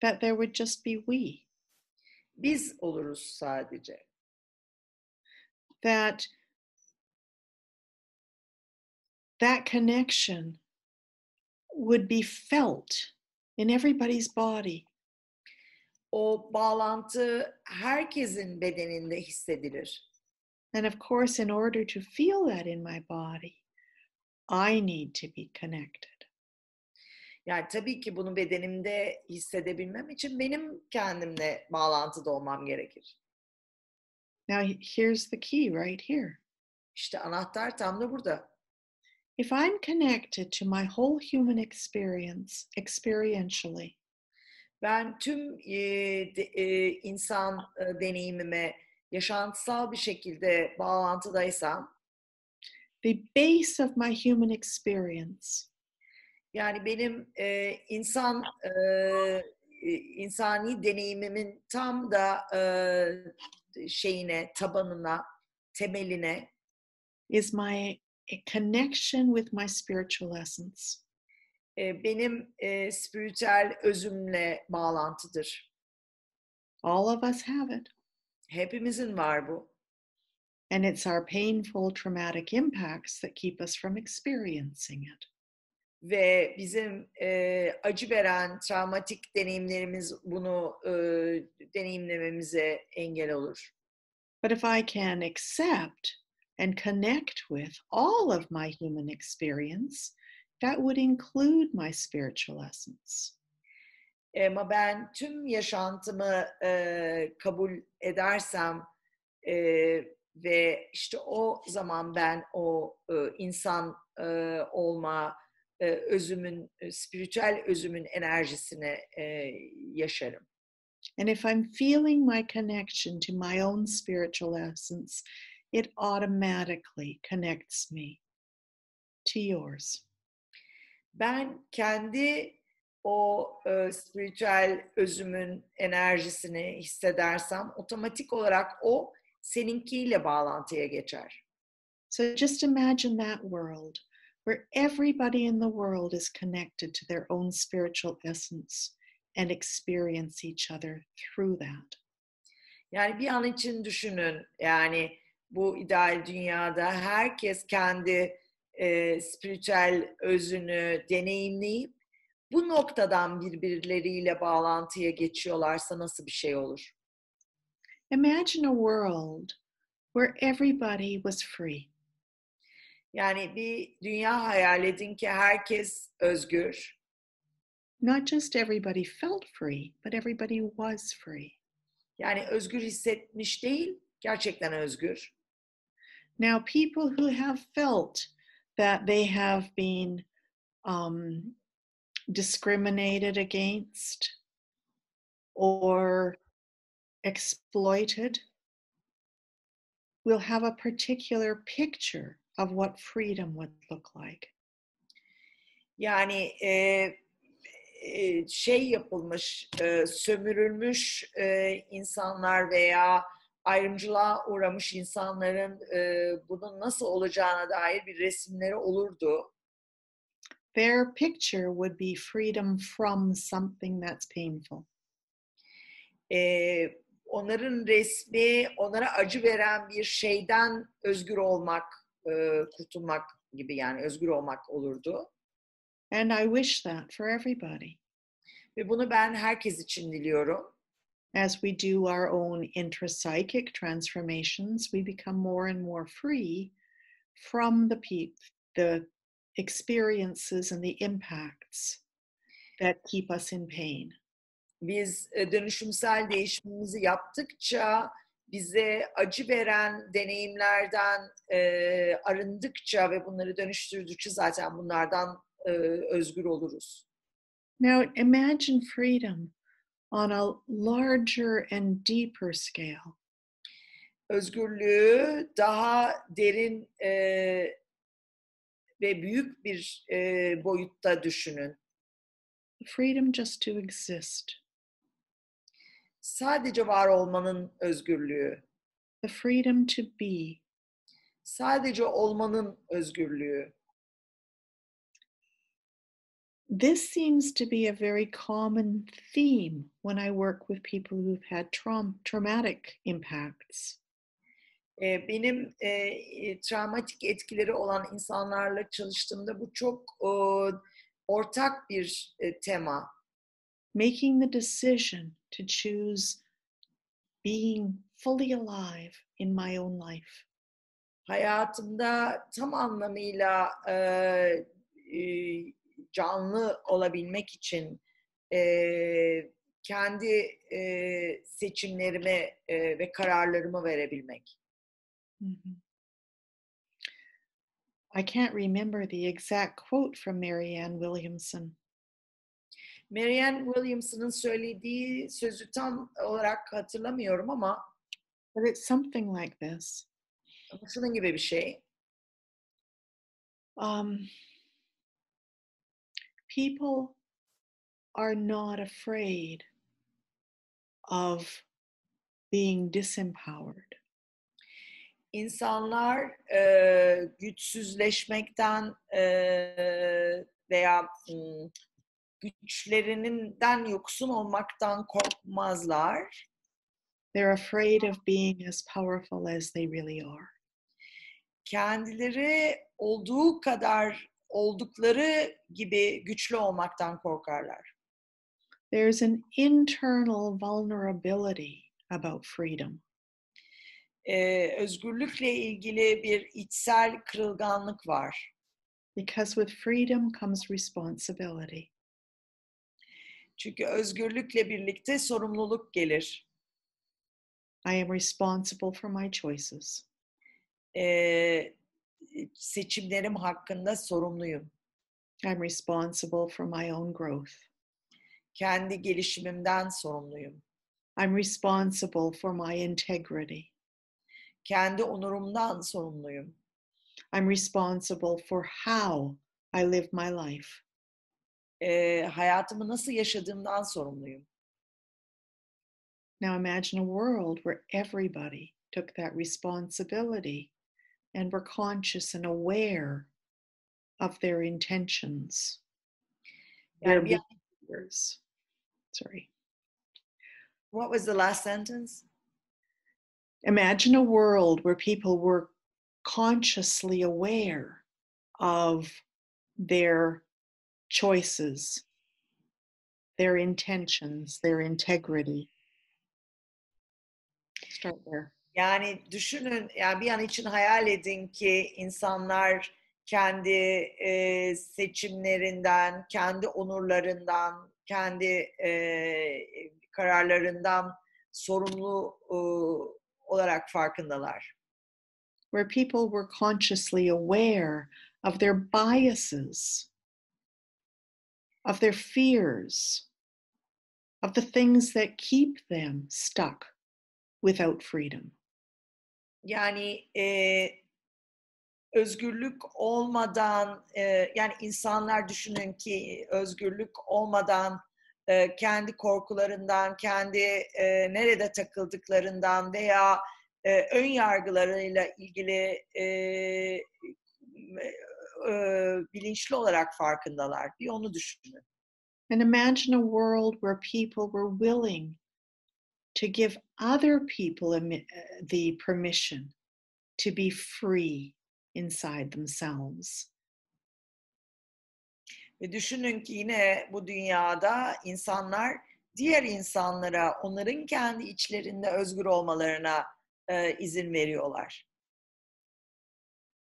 That there would just be we. Biz oluruz sadece. That that connection would be felt in everybody's body. O bağlantı herkesin bedeninde hissedilir. And of course, in order to feel that in my body, I need to be connected. Yani tabii ki bunu bedenimde hissedebilmem için benim kendimle bağlantıda olmam gerekir. Now, he- here's the key right here. İşte anahtar tam da burada. If I'm connected to my whole human experience experientially, Ben tüm e, de- e, insan e, deneyimime yaşantısal bir şekilde bağlantıdaysam, the base of my human experience yani benim e, insan e, e, insani deneyimimin tam da e, şeyine, tabanına, temeline is my a connection with my spiritual essence. e, benim e, spiritüel özümle bağlantıdır. All of us have it. Hepimizin var bu. And it's our painful, traumatic impacts that keep us from experiencing it. Ve bizim e, acı veren travmatik deneyimlerimiz bunu e, deneyimlememize engel olur. But if I can accept and connect with all of my human experience, that would include my spiritual essence. Ama ben tüm yaşantımı e, kabul edersem e, ve işte o zaman ben o e, insan e, olma e, özümün, e, spiritüel özümün enerjisini e, yaşarım. And if I'm feeling my connection to my own spiritual essence, it automatically connects me to yours. Ben kendi o e, spiritüel özümün enerjisini hissedersem otomatik olarak o seninkiyle bağlantıya geçer. So just imagine that world where everybody in the world is connected to their own spiritual essence and experience each other through that. Yani bir an için düşünün yani bu ideal dünyada herkes kendi e, spiritüel özünü deneyimleyip bu noktadan birbirleriyle bağlantıya geçiyorlarsa nasıl bir şey olur? Imagine a world where everybody was free. Yani bir dünya hayal edin ki herkes özgür. Not just everybody felt free, but everybody was free. Yani özgür hissetmiş değil, gerçekten özgür. Now, people who have felt that they have been um, discriminated against or exploited will have a particular picture of what freedom would look like. Yani e, e, şey yapılmış, e, sömürülmüş e, insanlar veya ayrımcılığa uğramış insanların e, bunun nasıl olacağına dair bir resimleri olurdu. Their picture would be freedom from something that's painful. E, onların resmi onlara acı veren bir şeyden özgür olmak, e, kurtulmak gibi yani özgür olmak olurdu. And I wish that for everybody. Ve bunu ben herkes için diliyorum. As we do our own intrapsychic transformations, we become more and more free from the pe- the experiences and the impacts that keep us in pain. Biz e, dönüşümsel değişimimizi yaptıkça, bize acı veren deneyimlerden e, arındıkça ve bunları dönüştürdükçe zaten bunlardan e, özgür oluruz. Now imagine freedom on a larger and deeper scale. Özgürlüğü daha derin e, ve büyük bir e, boyutta düşünün. Freedom just to exist. Sadece var olmanın özgürlüğü, The freedom to be. sadece olmanın özgürlüğü. This seems to be a very common theme when I work with people who've had traum- traumatic impacts. Benim e, travmatik etkileri olan insanlarla çalıştığımda bu çok e, ortak bir e, tema. Making the decision to choose being fully alive in my own life. Hayatımda tam anlamıyla e, e, canlı olabilmek için e, kendi e, seçimlerimi e, ve kararlarımı verebilmek. Mhm. I can't remember the exact quote from Marianne Williamson, Marianne Williamson'ın söylediği sözü tam olarak hatırlamıyorum ama but it's something like this. şunun gibi bir şey. Um, people are not afraid of being disempowered. İnsanlar e, güçsüzleşmekten e, veya hmm, güçlerinden yoksun olmaktan korkmazlar. They're afraid of being as powerful as they really are. Kendileri olduğu kadar oldukları gibi güçlü olmaktan korkarlar. There's an internal vulnerability about freedom. Ee, özgürlükle ilgili bir içsel kırılganlık var. Because with freedom comes responsibility. Çünkü özgürlükle birlikte sorumluluk gelir. I am responsible for my choices. Ee, seçimlerim hakkında sorumluyum. I'm responsible for my own growth. Kendi gelişimimden sorumluyum. I'm responsible for my integrity. Kendi onurumdan sorumluyum. I'm responsible for how I live my life. Ee, hayatımı nasıl yaşadığımdan sorumluyum. Now imagine a world where everybody took that responsibility and were conscious and aware of their intentions, their behaviors. Sorry. what was the last sentence? Imagine a world where people were consciously aware of their choices, their intentions, their integrity. Start there. Yani düşünün, yani bir an için hayal edin ki insanlar kendi e, seçimlerinden, kendi onurlarından, kendi e, kararlarından sorumlu e, olarak farkındalar. where people were consciously aware of their biases, of their fears, of the things that keep them stuck without freedom. Yani e, özgürlük olmadan, e, yani insanlar düşünün ki özgürlük olmadan e, kendi korkularından, kendi e, nerede takıldıklarından veya e, ön yargılarıyla ilgili e, e, bilinçli olarak farkındalar. Bir onu düşünün. And imagine a world where people were willing to give other people uh, the permission to be free inside themselves. Ve düşünün ki yine bu dünyada insanlar diğer insanlara onların kendi içlerinde özgür olmalarına e, izin veriyorlar.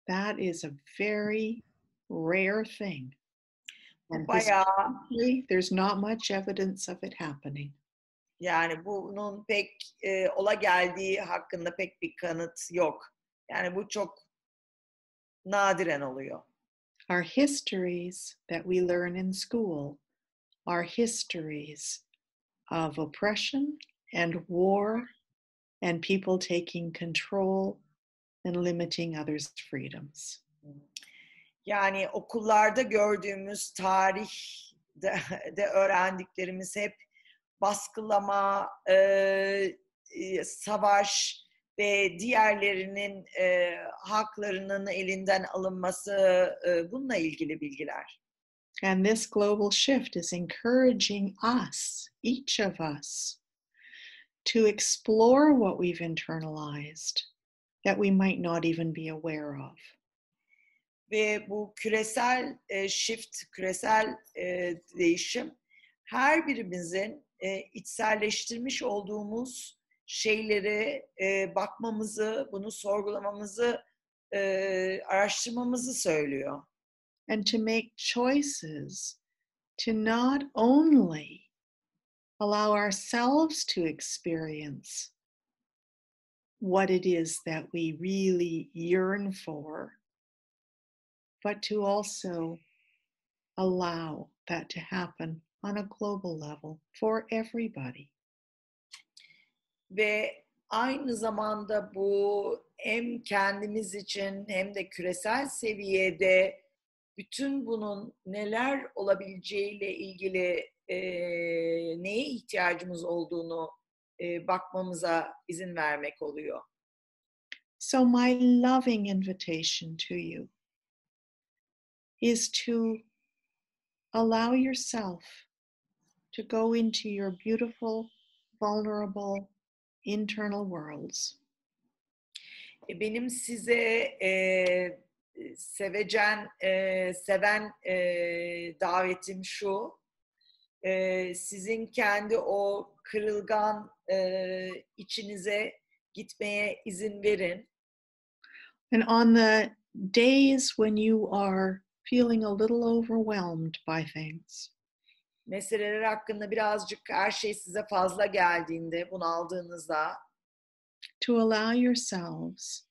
That is a very rare thing. And Bayağı there's not much evidence of it happening. yani bunun pek e, ola geldiği hakkında pek bir kanıt yok. Yani bu çok nadiren oluyor. Our histories that we learn in school are histories of oppression and war and people taking control and limiting others' freedoms. Yani okullarda gördüğümüz tarihde de öğrendiklerimiz hep baskılama, e, savaş ve diğerlerinin e, haklarının elinden alınması e, bununla ilgili bilgiler. And this global shift is encouraging us, each of us, to explore what we've internalized that we might not even be aware of. Ve bu küresel e, shift, küresel e, değişim her birimizin e, içselleştirmiş olduğumuz şeyleri e, bakmamızı, bunu sorgulamamızı, e, araştırmamızı söylüyor. and to make choices to not only allow ourselves to experience what it is that we really yearn for, but to also allow that to happen on a global level for everybody. Ve aynı zamanda bu hem kendimiz için hem de küresel seviyede bütün bunun neler olabileceğiyle ilgili e, neye ihtiyacımız olduğunu e, bakmamıza izin vermek oluyor. So, my loving invitation to you is to allow yourself to go into your beautiful, vulnerable, internal worlds. Eh, Benim size eh, e, sevecen, e, eh, seven e, davetim şu. E, sizin kendi o kırılgan e, içinize gitmeye izin verin. And on the days when you are feeling a little overwhelmed by things, Meseleler hakkında birazcık her şey size fazla geldiğinde, bunaldığınızda to allow yourselves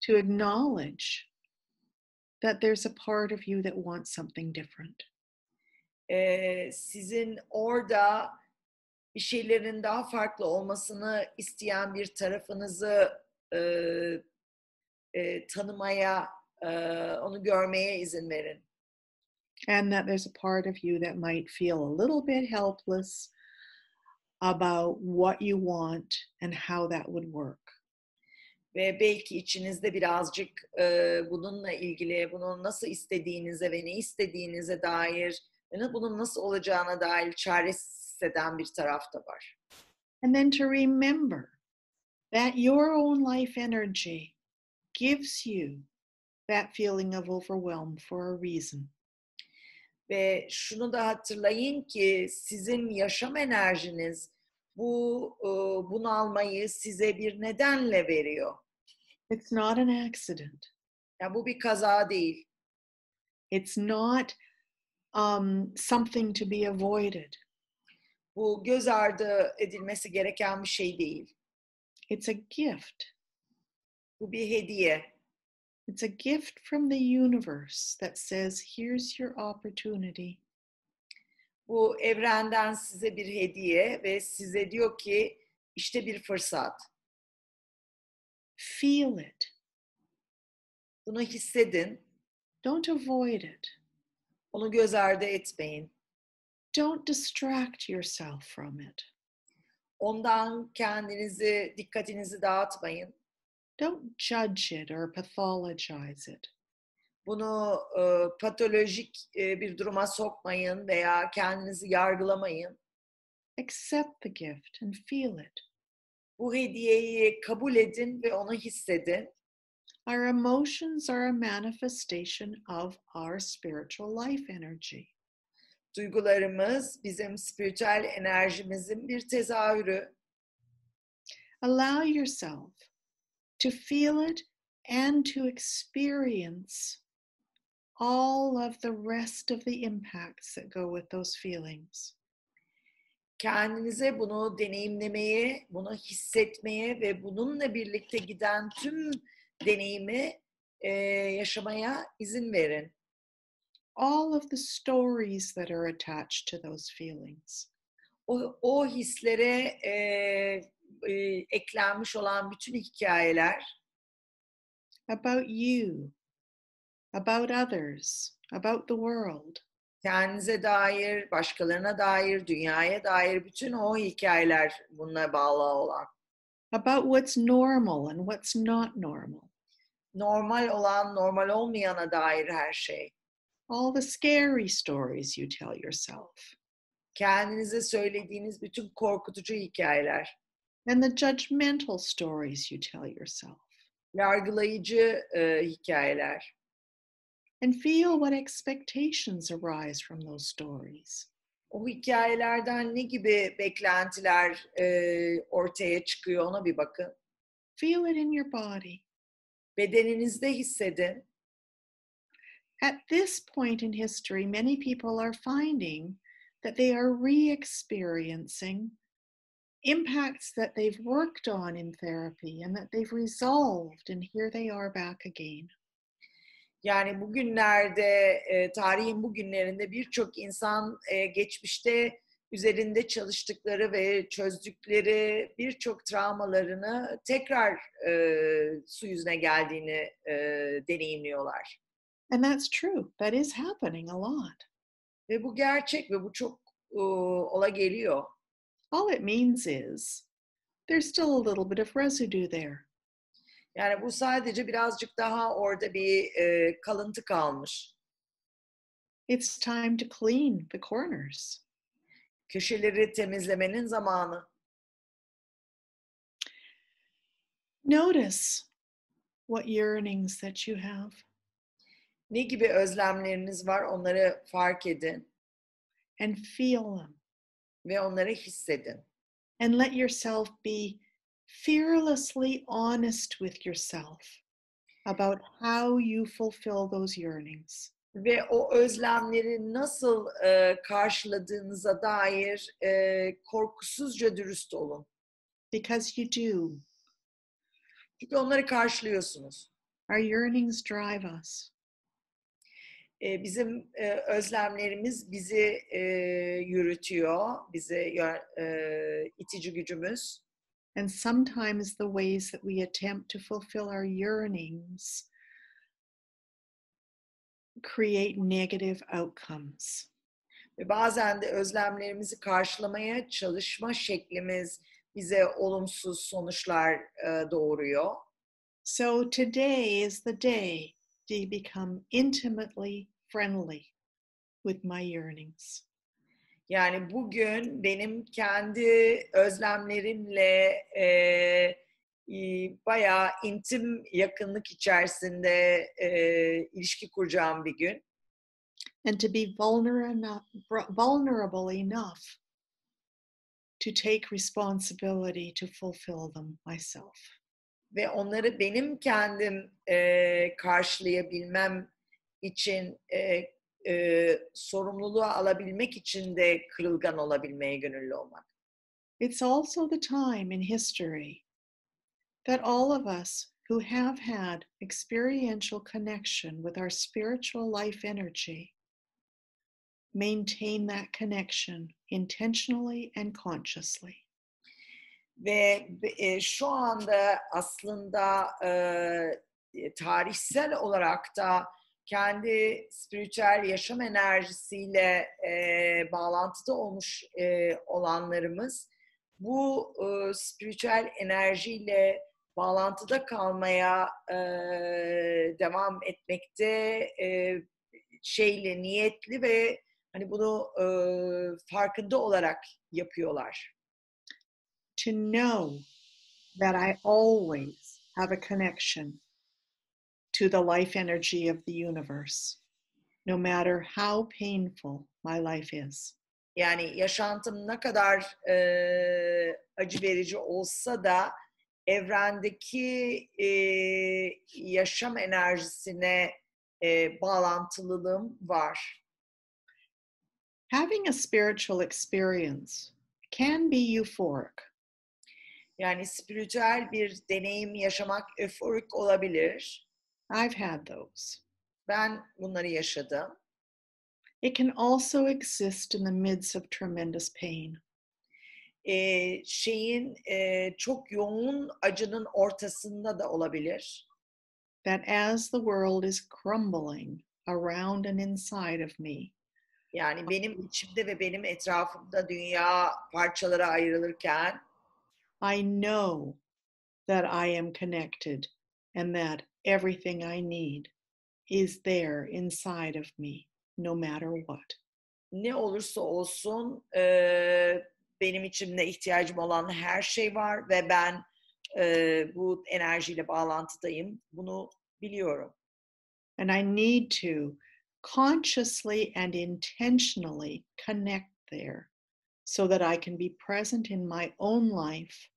to acknowledge that there's a part of you that wants something different. e, sizin orada bir şeylerin daha farklı olmasını isteyen bir tarafınızı e, e, tanımaya, e, onu görmeye izin verin. And that there's a part of you that might feel a little bit helpless about what you want and how that would work. Ve belki içinizde birazcık e, bununla ilgili, bunun nasıl istediğinize ve ne istediğinize dair, ve bunun nasıl olacağına dair çaresiz hisseden bir taraf da var. And then to remember that your own life energy gives you that feeling of overwhelm for a reason. Ve şunu da hatırlayın ki sizin yaşam enerjiniz bu e, bunalmayı size bir nedenle veriyor. It's not an accident. Yani bu bir kaza değil. It's not um, something to be avoided. Bu göz ardı edilmesi gereken bir şey değil. It's a gift. Bu bir hediye. It's a gift from the universe that says, here's your opportunity. Bu evrenden size bir hediye ve size diyor ki işte bir fırsat. Feel it. Bunu hissedin. Don't avoid it. Onu göz ardı etmeyin. Don't distract yourself from it. Ondan kendinizi, dikkatinizi dağıtmayın. Don't judge it or pathologize it. Bunu e, patolojik e, bir duruma sokmayın veya kendinizi yargılamayın. Accept the gift and feel it. Bu hediyeyi kabul edin ve onu hissedin. Our emotions are a manifestation of our spiritual life energy. Duygularımız bizim spiritüel enerjimizin bir tezahürü. Allow yourself to feel it and to experience all of the rest of the impacts that go with those feelings. Kendinize bunu deneyimlemeye, bunu hissetmeye ve bununla birlikte giden tüm deneyimi e, yaşamaya izin verin. All of the stories that are attached to those feelings. O, o hislere e, e, eklenmiş olan bütün hikayeler about you, about others, about the world. kendinize dair, başkalarına dair, dünyaya dair bütün o hikayeler bununla bağlı olan. about what's normal and what's not normal, Normal olan, normal olmayana dair her şey. all the scary stories you tell yourself, Kendinize söylediğiniz bütün korkutucu hikayeler. And the judgmental stories you tell yourself. yargılayıcı e, hikayeler. And feel what expectations arise from those stories. O hikayelerden ne gibi beklentiler e, ortaya çıkıyor ona bir bakın. Feel it in your body. Bedeninizde hissedin. At this point in history, many people are finding that they are re experiencing impacts that they've worked on in therapy and that they've resolved, and here they are back again. Yani bugünlerde, e, tarihin bugünlerinde birçok insan e, geçmişte üzerinde çalıştıkları ve çözdükleri birçok travmalarını tekrar e, su yüzüne geldiğini e, deneyimliyorlar. And that's true. That is happening a lot. Ve bu gerçek ve bu çok e, ola geliyor. All it means is there's still a little bit of residue there. Yani bu sadece birazcık daha orada bir e, kalıntı kalmış. It's time to clean the corners. Köşeleri temizlemenin zamanı. Notice what yearnings that you have. Ne gibi özlemleriniz var onları fark edin and feel them ve onları hissedin. and let yourself be fearlessly honest with yourself about how you fulfill those yearnings. Ve o özlemleri nasıl e, karşıladığınıza dair e, korkusuzca dürüst olun. Because you do. Çünkü onları karşılıyorsunuz. Our yearnings drive us. E, bizim e, özlemlerimiz bizi e, yürütüyor, e, itici gücümüz. And sometimes the ways that we attempt to fulfill our yearnings create negative outcomes. Ve bazen de özlemlerimizi karşılamaya çalışma şeklimiz bize olumsuz sonuçlar e, doğuruyor. So today is the day to become intimately friendly with my yearnings. Yani bugün benim kendi özlemlerimle e, e, bayağı intim yakınlık içerisinde e, ilişki kuracağım bir gün. and to be vulner enough, vulnerable enough to take responsibility to fulfill them myself. Ve onları benim kendim e, karşılayabilmem için, e, e, sorumluluğu alabilmek için de kırılgan olabilmeye gönüllü olmak. It's also the time in history that all of us who have had experiential connection with our spiritual life energy maintain that connection intentionally and consciously. Ve e, şu anda aslında e, tarihsel olarak da kendi spiritüel yaşam enerjisiyle e, bağlantıda olmuş e, olanlarımız bu e, spiritüel enerjiyle bağlantıda kalmaya e, devam etmekte e, şeyle niyetli ve hani bunu e, farkında olarak yapıyorlar. To know that I always have a connection to the life energy of the universe, no matter how painful my life is. Yani yaşantım ne kadar e, acı verici olsa da evrendeki e, yaşam enerjisine e, bağlantılılığım var. Having a spiritual experience can be euphoric. Yani spiritüel bir deneyim yaşamak öforik olabilir. I've had those. Ben bunları yaşadım. It can also exist in the midst of tremendous pain. Ee, şeyin e, çok yoğun acının ortasında da olabilir. That as the world is crumbling around and inside of me, Yani benim içimde ve benim etrafımda dünya parçalara ayrılırken I know that I am connected and that everything I need is there inside of me, no matter what. ne olursa olsun e, benim içimde ihtiyacım olan her şey var ve ben e, bu enerjiyle bağlantıdayım. Bunu biliyorum. And I need to consciously and intentionally connect there so that I can be present in my own life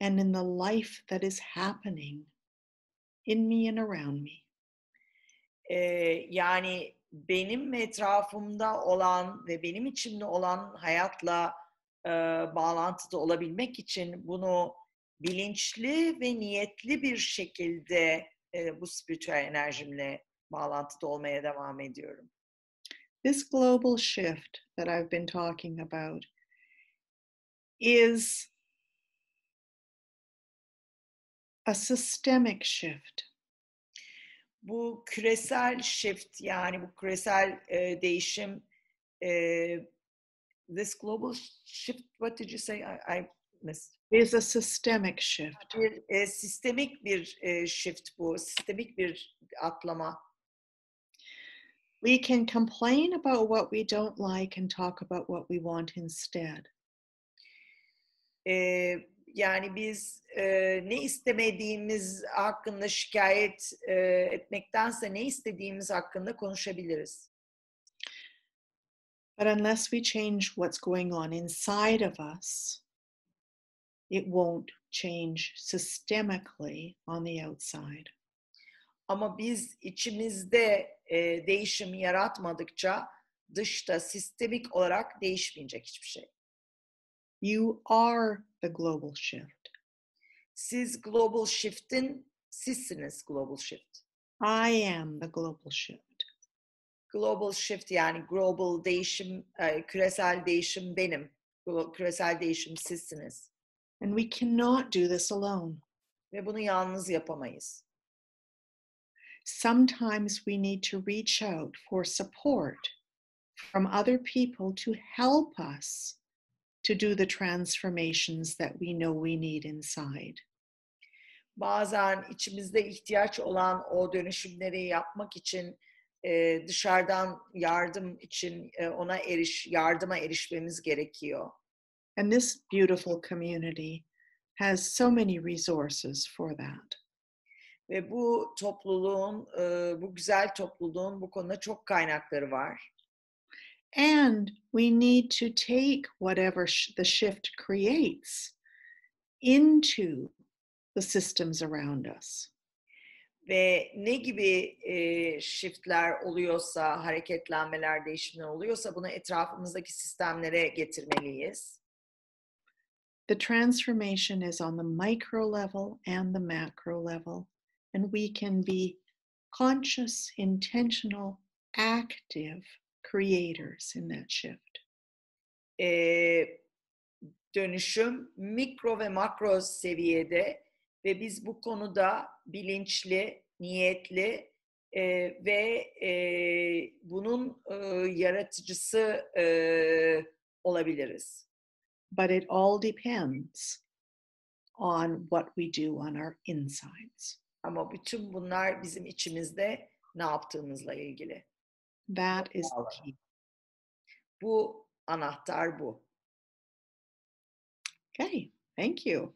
and in the life that is happening in me and around me. E, yani benim etrafımda olan ve benim içimde olan hayatla e, bağlantıda olabilmek için bunu bilinçli ve niyetli bir şekilde e, bu spiritüel enerjimle bağlantıda olmaya devam ediyorum. This global shift that I've been talking about is a systemic shift. Bu küresel shift yani bu küresel e, değişim e, this global shift what did you say I, I missed. is a systemic shift. Bir e, sistemik bir e, shift bu, sistemik bir atlama. We can complain about what we don't like and talk about what we want instead. E, yani biz e, ne istemediğimiz hakkında şikayet e, etmektense ne istediğimiz hakkında konuşabiliriz. But unless we change what's going on inside of us, it won't change systemically on the outside. Ama biz içimizde e, değişim yaratmadıkça dışta sistemik olarak değişmeyecek hiçbir şey. You are the global shift. Siz global shift'in sizsiniz global shift. I am the global shift. Global shift yani global değişim, küresel değişim benim. Küresel değişim sizsiniz. And we cannot do this alone. Ve bunu yalnız yapamayız. Sometimes we need to reach out for support from other people to help us to do the transformations that we know we need inside. Bazen içimizde ihtiyaç olan o dönüşümleri yapmak için e, dışarıdan yardım için e, ona eriş, yardıma erişmemiz gerekiyor. And this beautiful community has so many resources for that. Ve bu topluluğun, e, bu güzel topluluğun bu konuda çok kaynakları var. And we need to take whatever sh- the shift creates into the systems around us. Ve ne gibi e, shiftler oluyorsa, hareketlenmeler, değişimler oluyorsa bunu etrafımızdaki sistemlere getirmeliyiz. The transformation is on the micro level and the macro level, and we can be conscious, intentional, active creators in that shift. e, dönüşüm mikro ve makro seviyede ve biz bu konuda bilinçli, niyetli e, ve e, bunun e, yaratıcısı e, olabiliriz. But it all depends on what we do on our insides. Ama bütün bunlar bizim içimizde ne yaptığımızla ilgili. That is the key. Bu anahtar bu. Okay, thank you.